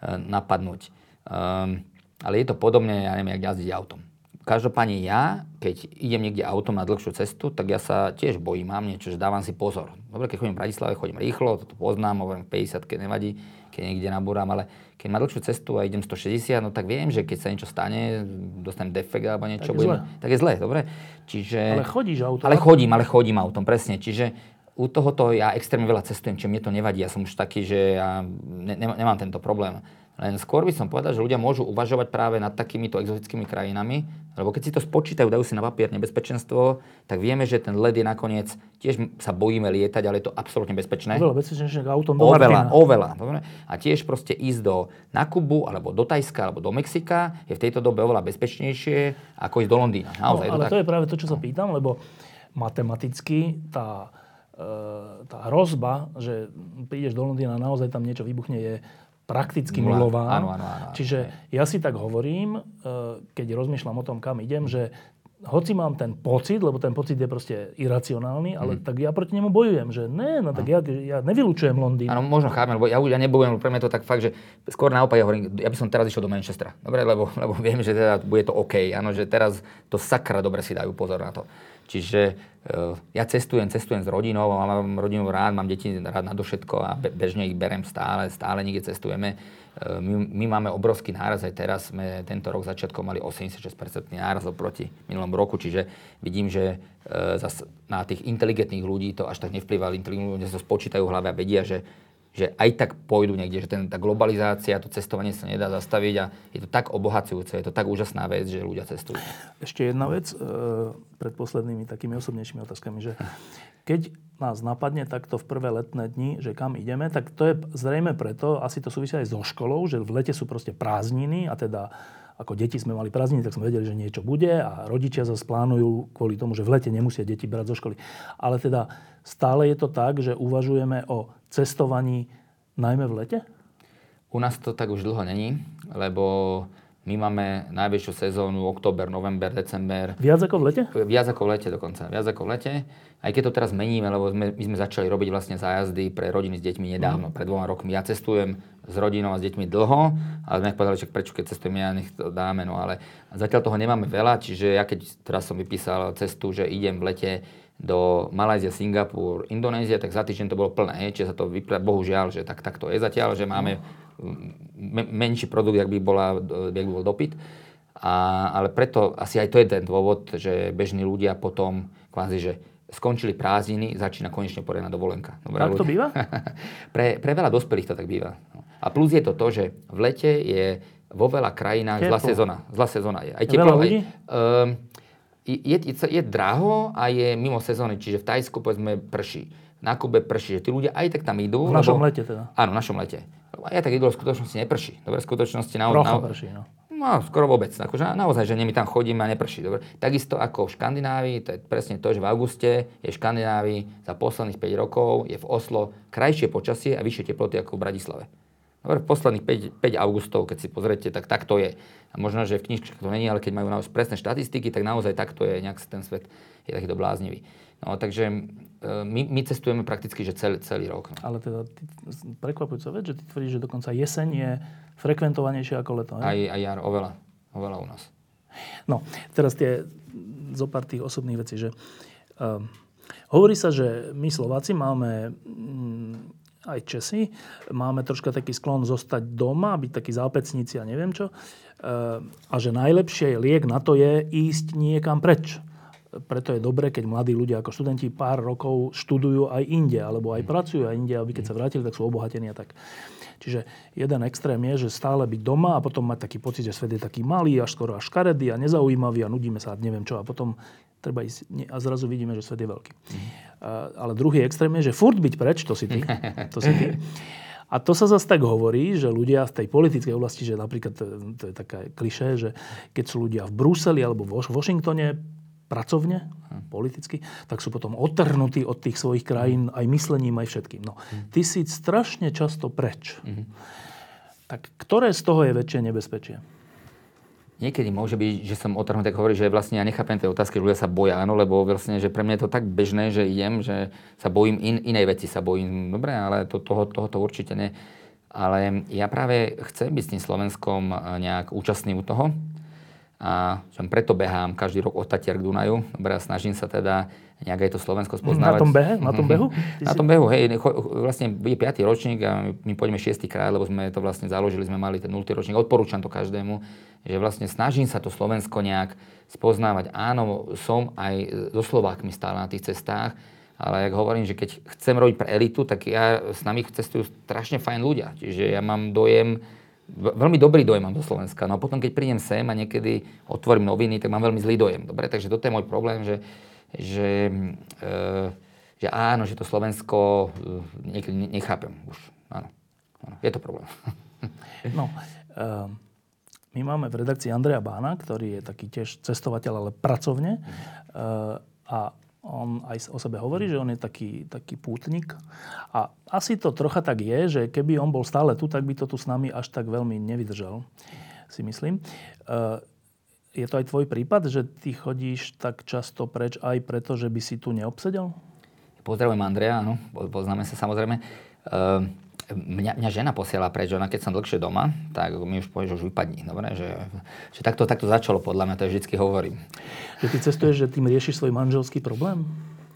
e, napadnúť. Um, ale je to podobne, ja neviem, jak jazdiť autom každopádne ja, keď idem niekde autom na dlhšiu cestu, tak ja sa tiež bojím, mám niečo, že dávam si pozor. Dobre, keď chodím v Bratislave, chodím rýchlo, toto poznám, hovorím 50, keď nevadí, keď niekde nabúram, ale keď má dlhšiu cestu a idem 160, no tak viem, že keď sa niečo stane, dostanem defekt alebo niečo, tak je, budem, tak je zle, dobre? Čiže, ale chodíš autom. Ale chodím, ale chodím autom, presne. Čiže u tohoto ja extrémne veľa cestujem, čiže mne to nevadí. Ja som už taký, že ja ne, nemám tento problém. Len skôr by som povedal, že ľudia môžu uvažovať práve nad takýmito exotickými krajinami, lebo keď si to spočítajú, dajú si na papier nebezpečenstvo, tak vieme, že ten led je nakoniec, tiež sa bojíme lietať, ale je to absolútne bezpečné. Oveľa bezpečnejšie ako autom do Oveľa, Martina. oveľa. A tiež proste ísť do, na Kubu, alebo do Tajska, alebo do Mexika je v tejto dobe oveľa bezpečnejšie ako ísť do Londýna. Naozaj, no, ale to, to je práve to, čo sa pýtam, lebo matematicky tá e, tá hrozba, že prídeš do Londýna a naozaj tam niečo vybuchne, je prakticky nulová. Áno, áno, áno, Čiže ja si tak hovorím, e, keď rozmýšľam o tom, kam idem, že hoci mám ten pocit, lebo ten pocit je proste iracionálny, ale mm. tak ja proti nemu bojujem, že ne, no tak ja, ja nevylučujem Londýn. Áno, možno chápem, lebo ja, ja nebojujem, pre mňa to tak fakt, že skôr naopak ja hovorím, ja by som teraz išiel do Manchestra, dobre, lebo, lebo viem, že teda bude to OK, áno, že teraz to sakra dobre si dajú pozor na to. Čiže uh, ja cestujem, cestujem s rodinou, mám rodinu rád, mám deti rád na všetko a be, bežne ich berem stále, stále niekde cestujeme. Uh, my, my máme obrovský náraz, aj teraz sme tento rok začiatkom mali 86% náraz oproti minulom roku, čiže vidím, že uh, zas na tých inteligentných ľudí to až tak nevplyvá, inteligentní ľudia sa spočítajú v hlave a vedia, že že aj tak pôjdu niekde, že ten, tá globalizácia, to cestovanie sa nedá zastaviť a je to tak obohacujúce, je to tak úžasná vec, že ľudia cestujú. Ešte jedna vec, e, pred poslednými takými osobnejšími otázkami, že keď nás napadne takto v prvé letné dni, že kam ideme, tak to je zrejme preto, asi to súvisia aj so školou, že v lete sú proste prázdniny a teda ako deti sme mali prázdniny, tak sme vedeli, že niečo bude a rodičia zase plánujú kvôli tomu, že v lete nemusia deti brať zo školy. Ale teda stále je to tak, že uvažujeme o cestovaní najmä v lete? U nás to tak už dlho není, lebo my máme najväčšiu sezónu, október, november, december. Viac ako v lete? Viac ako v lete dokonca. Viac ako v lete. Aj keď to teraz meníme, lebo sme, my sme začali robiť vlastne zájazdy pre rodiny s deťmi nedávno, mm. pred dvoma rokmi. Ja cestujem s rodinou a s deťmi dlho, ale sme povedali, že prečo keď cestujeme, ja nech to dáme. No ale zatiaľ toho nemáme veľa, čiže ja keď teraz som vypísal cestu, že idem v lete do Malajzia, Singapur, Indonézia, tak za týždeň to bolo plné. Čiže sa to vypra... bohužiaľ, že tak, tak to je zatiaľ, že máme mm, menší produkt, jak by, bola, jak by bol dopyt. A, ale preto asi aj to je ten dôvod, že bežní ľudia potom kvázi, že skončili prázdniny, začína konečne poriadna dovolenka. Dobre, tak to býva? (laughs) pre, pre veľa dospelých to tak býva. A plus je to to, že v lete je vo veľa krajinách zlá sezóna. Zlá sezóna je. Aj teplo, aj, um, je, je, je draho a je mimo sezóny, čiže v Tajsku povedzme prší. Na Kube prší, že tí ľudia aj tak tam idú. V našom lebo, lete teda. Áno, v našom lete. Aj tak idú, v skutočnosti neprší. Dobre, v skutočnosti na, Trocha na, prší, no. No, skoro vôbec. Akože naozaj, že my tam chodíme a neprší. Dobre. Takisto ako v Škandinávii, to je presne to, že v auguste je v Škandinávii za posledných 5 rokov je v Oslo krajšie počasie a vyššie teploty ako v Bratislave. V posledných 5, 5 augustov, keď si pozriete, tak tak to je. A možno, že v knižkách to není, ale keď majú naozaj presné štatistiky, tak naozaj takto je, nejak ten svet je takýto bláznivý. No, takže e, my, my cestujeme prakticky že celý, celý rok. No. Ale teda prekvapujúca vec, že ty tvrdíš, že dokonca jeseň je frekventovanejšia ako leto. Aj, aj jar, oveľa. Oveľa u nás. No, teraz tie zo pár tých osobných vecí, že um, hovorí sa, že my Slováci máme mm, aj Česi, máme troška taký sklon zostať doma, byť takí zápecníci a neviem čo. A že najlepšie liek na to je ísť niekam preč. Preto je dobre, keď mladí ľudia ako študenti pár rokov študujú aj inde, alebo aj pracujú aj inde, aby keď sa vrátili, tak sú obohatení a tak. Čiže jeden extrém je, že stále byť doma a potom mať taký pocit, že svet je taký malý, až skoro až škaredý a nezaujímavý a nudíme sa a neviem čo. A potom treba ísť a zrazu vidíme, že svet je veľký. Ale druhý extrém je, že furt byť preč, to si ty. To si ty. A to sa zase tak hovorí, že ľudia v tej politickej oblasti, že napríklad, to, je taká klišé, že keď sú ľudia v Bruseli alebo vo Washingtone, pracovne, politicky, tak sú potom odtrhnutí od tých svojich krajín aj myslením, aj všetkým. No, ty si strašne často preč. Tak ktoré z toho je väčšie nebezpečie? Niekedy môže byť, že som otrhnutý, ako hovorí, že vlastne ja nechápem tie otázky, že ľudia sa boja, áno, lebo vlastne, že pre mňa je to tak bežné, že idem, že sa bojím, in, inej veci sa bojím, dobre, ale to, toho, tohoto určite ne. Ale ja práve chcem byť s tým Slovenskom nejak účastný u toho, a som preto behám každý rok od Tatier k Dunaju. Dobre, snažím sa teda nejak aj to Slovensko spoznávať. Na tom behe? Na tom behu? Ty na tom behu, hej. Vlastne bude 5. ročník a my pôjdeme 6. krát, lebo sme to vlastne založili, sme mali ten 0. ročník. Odporúčam to každému, že vlastne snažím sa to Slovensko nejak spoznávať. Áno, som aj so Slovákmi stále na tých cestách, ale jak hovorím, že keď chcem robiť pre elitu, tak ja s nami cestujú strašne fajn ľudia. Čiže ja mám dojem, veľmi dobrý dojem mám do Slovenska. No a potom, keď prídem sem a niekedy otvorím noviny, tak mám veľmi zlý dojem. Dobre, takže toto je môj problém, že, že, e, že áno, že to Slovensko e, niekedy nechápem už. Áno, áno je to problém. (laughs) No, e, my máme v redakcii Andreja Bána, ktorý je taký tiež cestovateľ, ale pracovne. E, a on aj o sebe hovorí, že on je taký, taký pútnik. A asi to trocha tak je, že keby on bol stále tu, tak by to tu s nami až tak veľmi nevydržal, si myslím. E, je to aj tvoj prípad, že ty chodíš tak často preč aj preto, že by si tu neobsedel? Pozdravujem Andreja, áno, poznáme sa samozrejme. E, mňa, mňa žena posiela preč, ona keď som dlhšie doma, tak mi už povie, že už vypadni. Dobre? Že, že takto, takto začalo podľa mňa, to vždycky hovorím. Že ty cestuješ, že tým riešiš svoj manželský problém?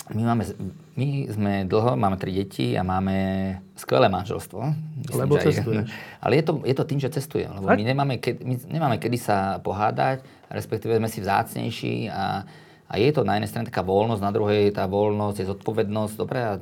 My, máme, my sme dlho, máme tri deti a máme skvelé manželstvo. Myslím, lebo cestuješ. (laughs) Ale je to, je to tým, že cestujem. Lebo my nemáme, ke, my nemáme kedy sa pohádať, respektíve sme si vzácnejší a, a je to na jednej strane taká voľnosť, na druhej tá voľnosť je zodpovednosť. Dobre, a,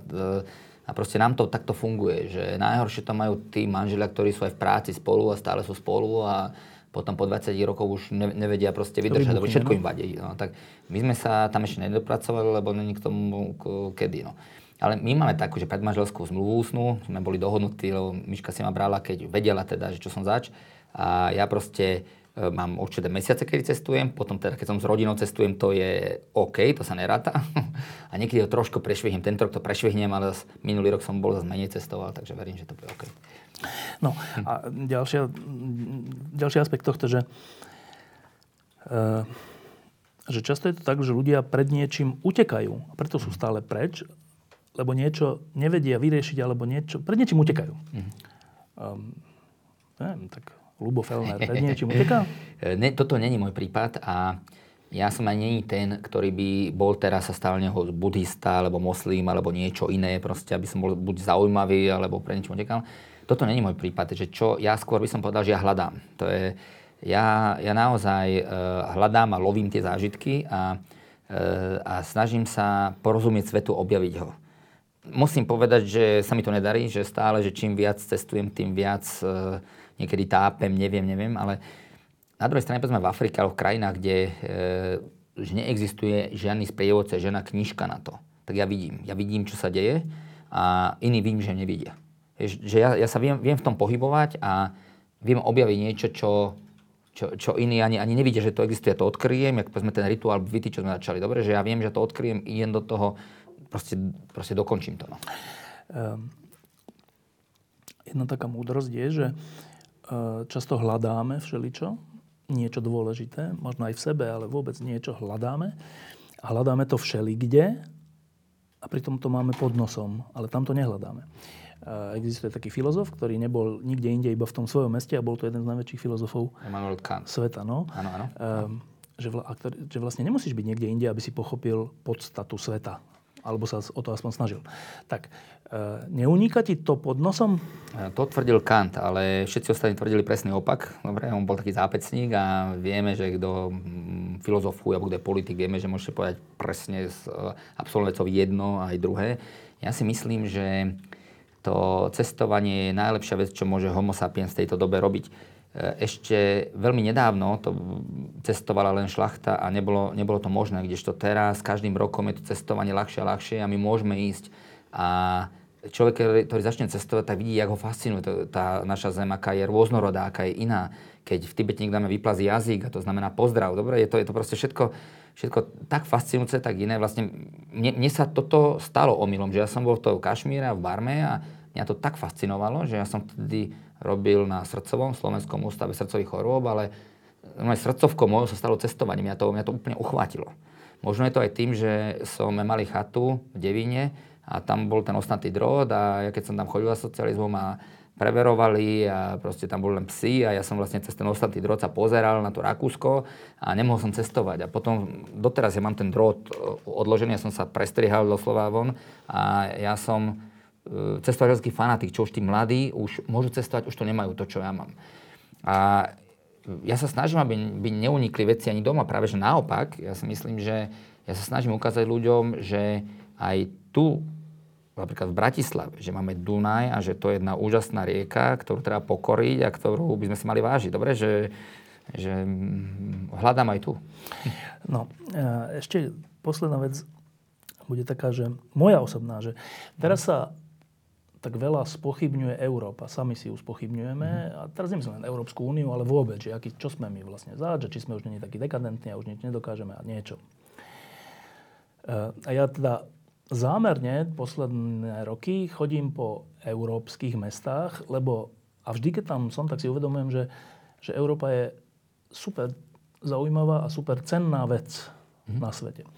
a proste nám to takto funguje, že najhoršie to majú tí manželia, ktorí sú aj v práci spolu a stále sú spolu a potom po 20 rokov už nevedia proste vydržať, lebo všetko im vadí. No, tak my sme sa tam ešte nedopracovali, lebo není k tomu kedy. No. Ale my máme takú, že predmanželskú zmluvu úsnu, sme boli dohodnutí, lebo Miška si ma brala, keď vedela teda, že čo som zač. A ja proste mám určité mesiace, kedy cestujem, potom teda, keď som s rodinou cestujem, to je OK, to sa neráta. (laughs) A niekedy ho trošku prešvihnem, tento rok to prešvihnem, ale minulý rok som bol zase menej cestoval, takže verím, že to bude OK. No a ďalšia, ďalší aspekt tohto, že, e, že často je to tak, že ľudia pred niečím utekajú a preto sú stále preč, lebo niečo nevedia vyriešiť alebo niečo, pred niečím utekajú. Mm. Um, neviem, tak Lubo Felner, pred niečím uteká? ne, toto není môj prípad a ja som aj není ten, ktorý by bol teraz sa stal neho buddhista, alebo moslím, alebo niečo iné, proste, aby som bol buď zaujímavý, alebo pre niečo utekal. Toto není môj prípad, že čo, ja skôr by som povedal, že ja hľadám. To je, ja, ja naozaj uh, hľadám a lovím tie zážitky a, uh, a snažím sa porozumieť svetu, objaviť ho. Musím povedať, že sa mi to nedarí, že stále, že čím viac cestujem, tým viac uh, niekedy tápem, neviem, neviem, ale na druhej strane sme v Afrike alebo v krajinách, kde e, že neexistuje žiadny sprievodca, žiadna knižka na to. Tak ja vidím. Ja vidím, čo sa deje a iní vidím, že nevidia. Že ja, ja sa viem, viem v tom pohybovať a viem objaviť niečo, čo, čo, čo iní ani, ani nevidia, že to existuje. Ja to odkryjem, ako sme ten rituál vity, čo sme začali. Dobre, že ja viem, že to odkryjem, idem do toho, proste, proste dokončím to. No. Um, jedna taká múdrosť je, že často hľadáme všeličo, niečo dôležité, možno aj v sebe, ale vôbec niečo hľadáme. A hľadáme to všelikde a pritom to máme pod nosom, ale tam to nehľadáme. E, existuje taký filozof, ktorý nebol nikde inde, iba v tom svojom meste a bol to jeden z najväčších filozofov sveta. No. Áno, áno. Um, že, vla, že vlastne nemusíš byť niekde inde, aby si pochopil podstatu sveta alebo sa o to aspoň snažil. Tak, e, neuníka ti to pod nosom? E, to tvrdil Kant, ale všetci ostatní tvrdili presný opak. Dobre, on bol taký zápecník a vieme, že kto mm, filozofuje alebo kto je politik, vieme, že môžete povedať presne z e, absolventov jedno aj druhé. Ja si myslím, že to cestovanie je najlepšia vec, čo môže homo sapiens v tejto dobe robiť ešte veľmi nedávno to cestovala len šlachta a nebolo, nebolo to možné, kdežto teraz každým rokom je to cestovanie ľahšie a ľahšie a my môžeme ísť a človek, ktorý začne cestovať, tak vidí, ako ho fascinuje tá naša zem, aká je rôznorodá, aká je iná. Keď v Tibete niekto dáme vyplazí jazyk, a to znamená pozdrav, dobre, je to, je to proste všetko, všetko tak fascinujúce, tak iné. Vlastne mne, mne sa toto stalo omylom, že ja som bol v toho Kašmíre a v Barme a mňa to tak fascinovalo, že ja som vtedy robil na srdcovom Slovenskom ústave srdcových chorôb, ale srdcovkou mojou sa stalo cestovanie. Mňa to, mňa to úplne uchvátilo. Možno je to aj tým, že sme mali chatu v Devíne a tam bol ten ostnatý drôt a ja keď som tam chodil za socializmom a preverovali a proste tam boli len psi a ja som vlastne cez ten ostatný drôt sa pozeral na to Rakúsko a nemohol som cestovať. A potom doteraz ja mám ten drôt odložený, ja som sa prestrihal doslova von a ja som e, cestovateľský fanatik, čo už tí mladí už môžu cestovať, už to nemajú to, čo ja mám. A ja sa snažím, aby, aby neunikli veci ani doma, práve že naopak, ja si myslím, že ja sa snažím ukázať ľuďom, že aj tu napríklad v Bratislave, že máme Dunaj a že to je jedna úžasná rieka, ktorú treba pokoriť a ktorú by sme si mali vážiť. Dobre, že, že hľadám aj tu. No, e, ešte posledná vec bude taká, že moja osobná, že teraz sa tak veľa spochybňuje Európa. Sami si ju spochybňujeme. Mm. A teraz nemyslím len Európsku úniu, ale vôbec, že aký, čo sme my vlastne zač, že či sme už nie takí dekadentní a už nič nedokážeme a niečo. E, a ja teda zámerne posledné roky chodím po európskych mestách, lebo a vždy, keď tam som, tak si uvedomujem, že, že Európa je super zaujímavá a super cenná vec mm. na svete. E,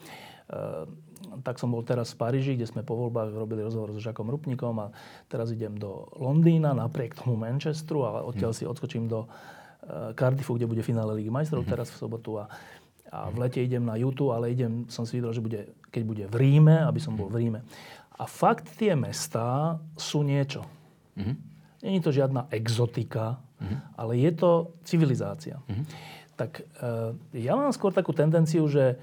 tak som bol teraz v Paríži, kde sme po voľbách robili rozhovor so Žakom Rupnikom a teraz idem do Londýna napriek tomu Manchesteru a odtiaľ mm. si odskočím do e, Cardiffu, kde bude finále Ligy majstrov mm. teraz v sobotu a a v lete idem na YouTube, ale idem, som si videl, že bude, keď bude v Ríme, aby som bol v Ríme. A fakt tie mestá sú niečo. Mm-hmm. Není to žiadna exotika, mm-hmm. ale je to civilizácia. Mm-hmm. Tak e, ja mám skôr takú tendenciu, že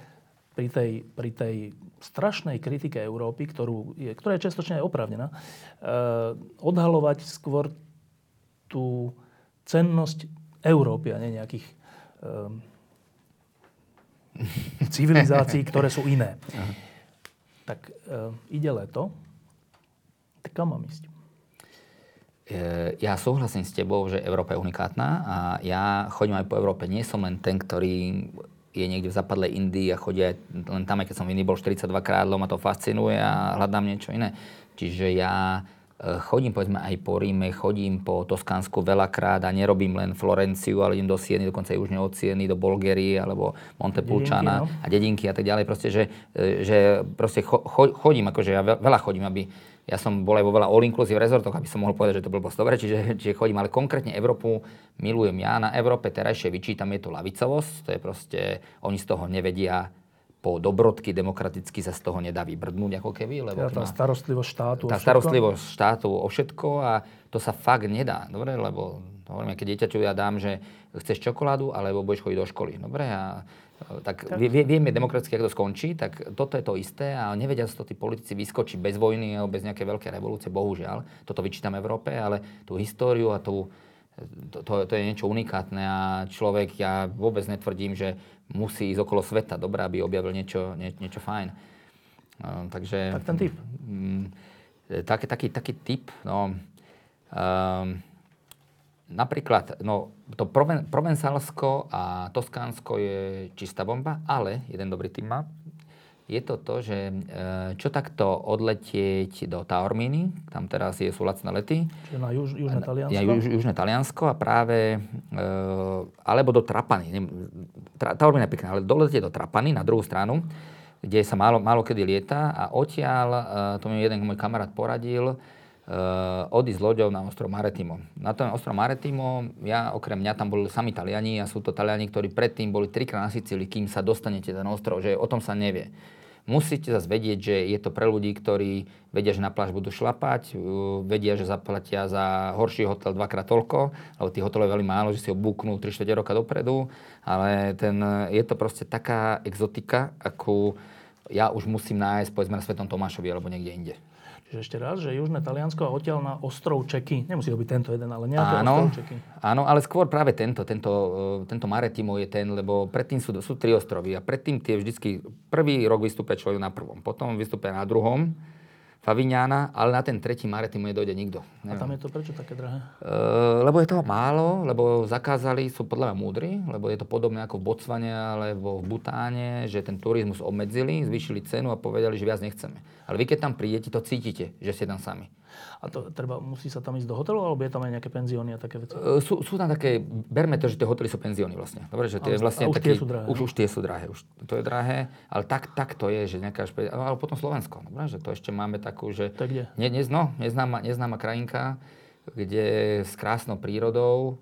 pri tej, pri tej strašnej kritike Európy, ktorú je, ktorá je častočne aj oprávnená, e, odhalovať skôr tú cennosť Európy a nie nejakých e, (laughs) civilizácií, ktoré sú iné. Aha. Tak e, ide leto, tak kam mám ísť? E, ja súhlasím s tebou, že Európa je unikátna a ja chodím aj po Európe. Nie som len ten, ktorý je niekde v zapadlej Indii a chodí aj len tam, aj keď som v Indii bol 42 krát, ma to fascinuje a hľadám niečo iné. Čiže ja Eh, chodím povedzme aj po Ríme, chodím po Toskánsku veľakrát a nerobím len Florenciu, ale idem do Sieny, dokonca aj južne od Sieny, do Bulgarie alebo Montepulciana no. a dedinky a tak ďalej. Proste, že, eh, že proste cho, chodím, akože ja veľa chodím, aby ja som bol aj vo veľa all-inclusive rezortoch, aby som mohol povedať, že to bolo dobre, čiže, čiže chodím, ale konkrétne Európu milujem ja. Na Európe terajšie vyčítam je to lavicovosť, to je proste, oni z toho nevedia po dobrodky demokraticky sa z toho nedá vybrdnúť ako keby. Lebo tá, tá starostlivosť štátu Tá starostlivosť štátu o všetko a to sa fakt nedá. Dobre, lebo hovorím, keď dieťaťu ja dám, že chceš čokoládu, alebo budeš chodiť do školy. Dobre, a tak, tak. Vie, vieme demokraticky, ako to skončí, tak toto je to isté a nevedia sa to tí politici vyskočiť bez vojny alebo bez nejakej veľkej revolúcie, bohužiaľ. Toto vyčítam Európe, ale tú históriu a tú, to, to, to je niečo unikátne a človek, ja vôbec netvrdím, že musí ísť okolo sveta, dobré, aby objavil niečo, nie, niečo fajn. Uh, takže... Tak ten typ. Um, taký, taký, taký typ, no... Um, napríklad, no, to Proven, Provenzálsko a Toskánsko je čistá bomba, ale jeden dobrý tým má je to to, že e, čo takto odletieť do Taormíny, tam teraz je, sú lacné lety. Čiže na juž, južné Taliansko? Ja, juž, južné Taliansko a práve, e, alebo do Trapany. Tra, Taormína je pekná, ale doletieť do Trapany na druhú stranu, kde sa málo, málo kedy lieta a odtiaľ, e, to mi jeden môj kamarát poradil, odísť loďou na ostrov Maretimo. Na tom ostrov Maretimo, ja okrem mňa tam boli sami Taliani a sú to Taliani, ktorí predtým boli trikrát na Sicílii, kým sa dostanete ten ostrov, že o tom sa nevie. Musíte zase vedieť, že je to pre ľudí, ktorí vedia, že na pláž budú šlapať, uh, vedia, že zaplatia za horší hotel dvakrát toľko, lebo tých hotelov je veľmi málo, že si ho búknú 3 4 roka dopredu, ale ten, je to proste taká exotika, akú ja už musím nájsť povedzme na Svetom Tomášovi alebo niekde inde. Čiže ešte raz, že južné Taliansko a odtiaľ na ostrov Čeky. Nemusí to byť tento jeden, ale nejaký áno, ostrov Čeky. Áno, ale skôr práve tento, tento, e, tento Maretimo je ten, lebo predtým sú, sú tri ostrovy a predtým tie vždycky, prvý rok vystúpia človek na prvom, potom vystúpia na druhom, Favignana, ale na ten tretí Marety mu nedojde nikto. Neviem. A tam je to prečo také drahé? Uh, lebo je toho málo, lebo zakázali, sú podľa mňa múdri, lebo je to podobné ako v Botsvane alebo v Butáne, že ten turizmus obmedzili, zvýšili cenu a povedali, že viac nechceme. Ale vy keď tam prídete, to cítite, že ste tam sami. A to treba, musí sa tam ísť do hotelu, alebo je tam aj nejaké penzióny a také veci? Uh, sú, sú tam také, berme to, že tie hotely sú penzióny vlastne. Dobre, že tie vlastne už taký, tie sú drahé. Už, už tie sú drahé, už to je drahé, ale tak, tak to je, že nejaká špe... no, ale potom Slovensko, dobre, že to ešte máme takú, že... To kde? Ne, ne, no, neznáma, neznáma krajinka, kde s krásnou prírodou,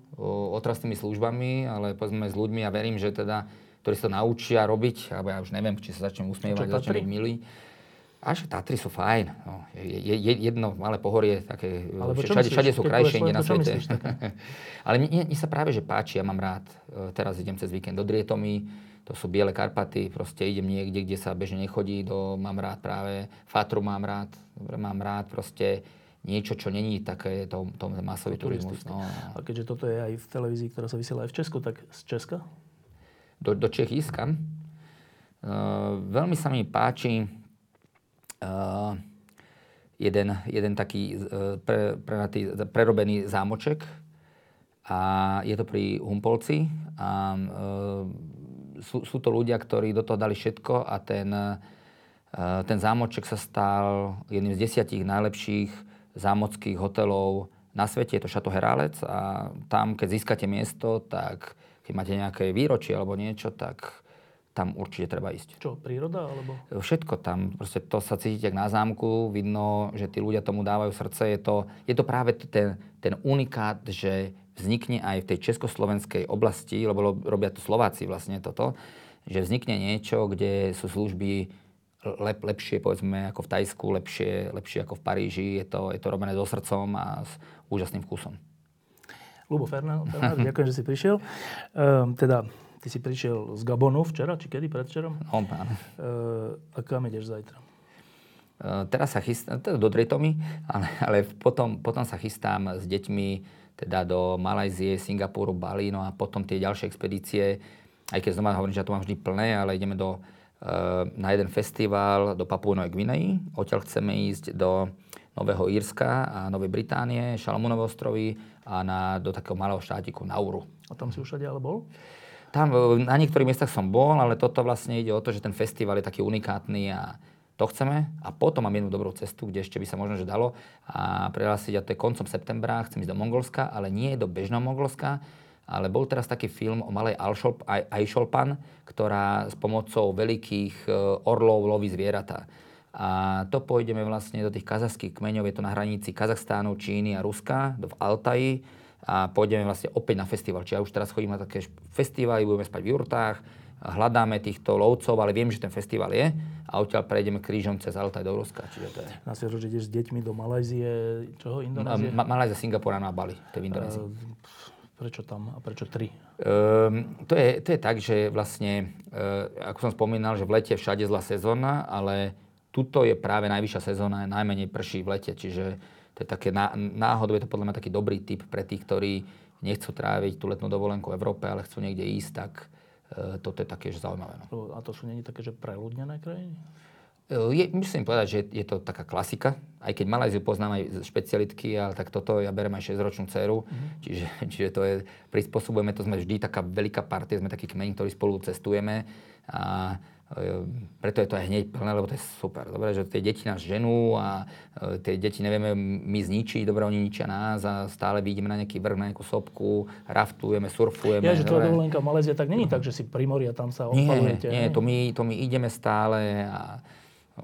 otrastnými službami, ale povedzme s ľuďmi a ja verím, že teda, ktorí sa to naučia robiť, alebo ja už neviem, či sa začnem usmievať, začnem byť milý. Až Tatry sú fajn. No, je, je, jedno malé pohorie, také, Alebo všade, všade sú krajšie inde na svete. (laughs) Ale mne, mne sa práve že páči, ja mám rád. E, teraz idem cez víkend do Drietomy, to sú Biele Karpaty, proste idem niekde, kde sa bežne nechodí, do, mám rád práve, Fatru mám rád, mám rád proste niečo, čo není také to, to masový turizmus. No. A keďže toto je aj v televízii, ktorá sa vysiela aj v Česku, tak z Česka? Do, do Čech ískam. Uh, veľmi sa mi páči jeden, jeden taký uh, pre, pre, prerobený zámoček a je to pri Humpolci a uh, sú, sú to ľudia, ktorí do toho dali všetko a ten, uh, ten zámoček sa stal jedným z desiatich najlepších zámockých hotelov na svete. Je to Chateau Herálec a tam, keď získate miesto, tak keď máte nejaké výročie alebo niečo, tak tam určite treba ísť. Čo, príroda alebo? Všetko tam. Proste to sa cítite na zámku, vidno, že tí ľudia tomu dávajú srdce. Je to, je to práve ten, ten unikát, že vznikne aj v tej československej oblasti, lebo robia to Slováci vlastne toto, že vznikne niečo, kde sú služby lep, lepšie, povedzme, ako v Tajsku, lepšie, lepšie ako v Paríži. Je to, je to robené so srdcom a s úžasným vkusom. Lubo Fernand, ďakujem, že si prišiel. Um, teda Ty si prišiel z Gabonu včera, či kedy, predvčerom? No, áno. Uh, a kam ideš zajtra? Uh, teraz sa chystám, teda do Dretomy, ale, ale potom, potom sa chystám s deťmi teda do Malajzie, Singapuru, Bali, no a potom tie ďalšie expedície, aj keď znova hovorím, že ja to mám vždy plné, ale ideme do, uh, na jeden festival do Papúnovej Gvineji. Odtiaľ chceme ísť do Nového Írska a Novej Británie, Šalamúnové ostrovy a na, do takého malého štátiku Nauru. A tam si už ale bol? Tam e, na niektorých miestach som bol, ale toto vlastne ide o to, že ten festival je taký unikátny a to chceme. A potom mám jednu dobrú cestu, kde ešte by sa možno že dalo a prihlásiť, a to je koncom septembra, chcem ísť do Mongolska, ale nie do bežného Mongolska, ale bol teraz taký film o malej Aisholpan, ktorá s pomocou veľkých e, orlov loví zvieratá. A to pôjdeme vlastne do tých kazachských kmeňov, je to na hranici Kazachstánu, Číny a Ruska, v Altaji a pôjdeme vlastne opäť na festival. Čiže ja už teraz chodím na také festivaly, budeme spať v jurtách, hľadáme týchto lovcov, ale viem, že ten festival je a odtiaľ prejdeme krížom cez Altaj do Ruska. Čiže to je... Na že ideš s deťmi do Malajzie, čoho, Indonézie? Ma- Malajzia, Singapura, na Bali, to je v Indonézii. Uh, prečo tam a prečo tri? Um, to, je, to je tak, že vlastne, uh, ako som spomínal, že v lete všade zlá sezóna, ale tuto je práve najvyššia sezóna, najmenej prší v lete, čiže to je také náhodou, je to podľa mňa taký dobrý tip pre tých, ktorí nechcú tráviť tú letnú dovolenku v Európe, ale chcú niekde ísť, tak e, toto je také, zaujímavé. No. A to sú není také, že preľudnené krajiny? E, je, myslím povedať, že je to taká klasika. Aj keď Malajziu poznám aj špecialitky, ale tak toto ja berem aj 6-ročnú dceru. Mm-hmm. Čiže, (laughs) čiže to je, prispôsobujeme to, sme vždy taká veľká partia, sme taký kmeň, ktorý spolu cestujeme. A preto je to aj hneď plné, lebo to je super. Dobre, že tie deti nás ženú a e, tie deti nevieme my zničiť, dobre, oni ničia nás a stále vidíme na nejaký vrch, na nejakú sopku, raftujeme, surfujeme. Ja, že tvoja dovolenka v Malézia tak není tak, že si pri mori a tam sa odpalujete. Nie, nie, to my, to my ideme stále a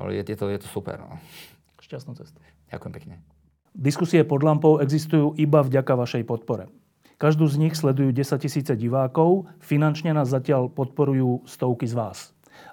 je, je, to, je to super. No. Šťastnú cestu. Ďakujem pekne. Diskusie pod lampou existujú iba vďaka vašej podpore. Každú z nich sledujú 10 tisíce divákov, finančne nás zatiaľ podporujú stovky z vás.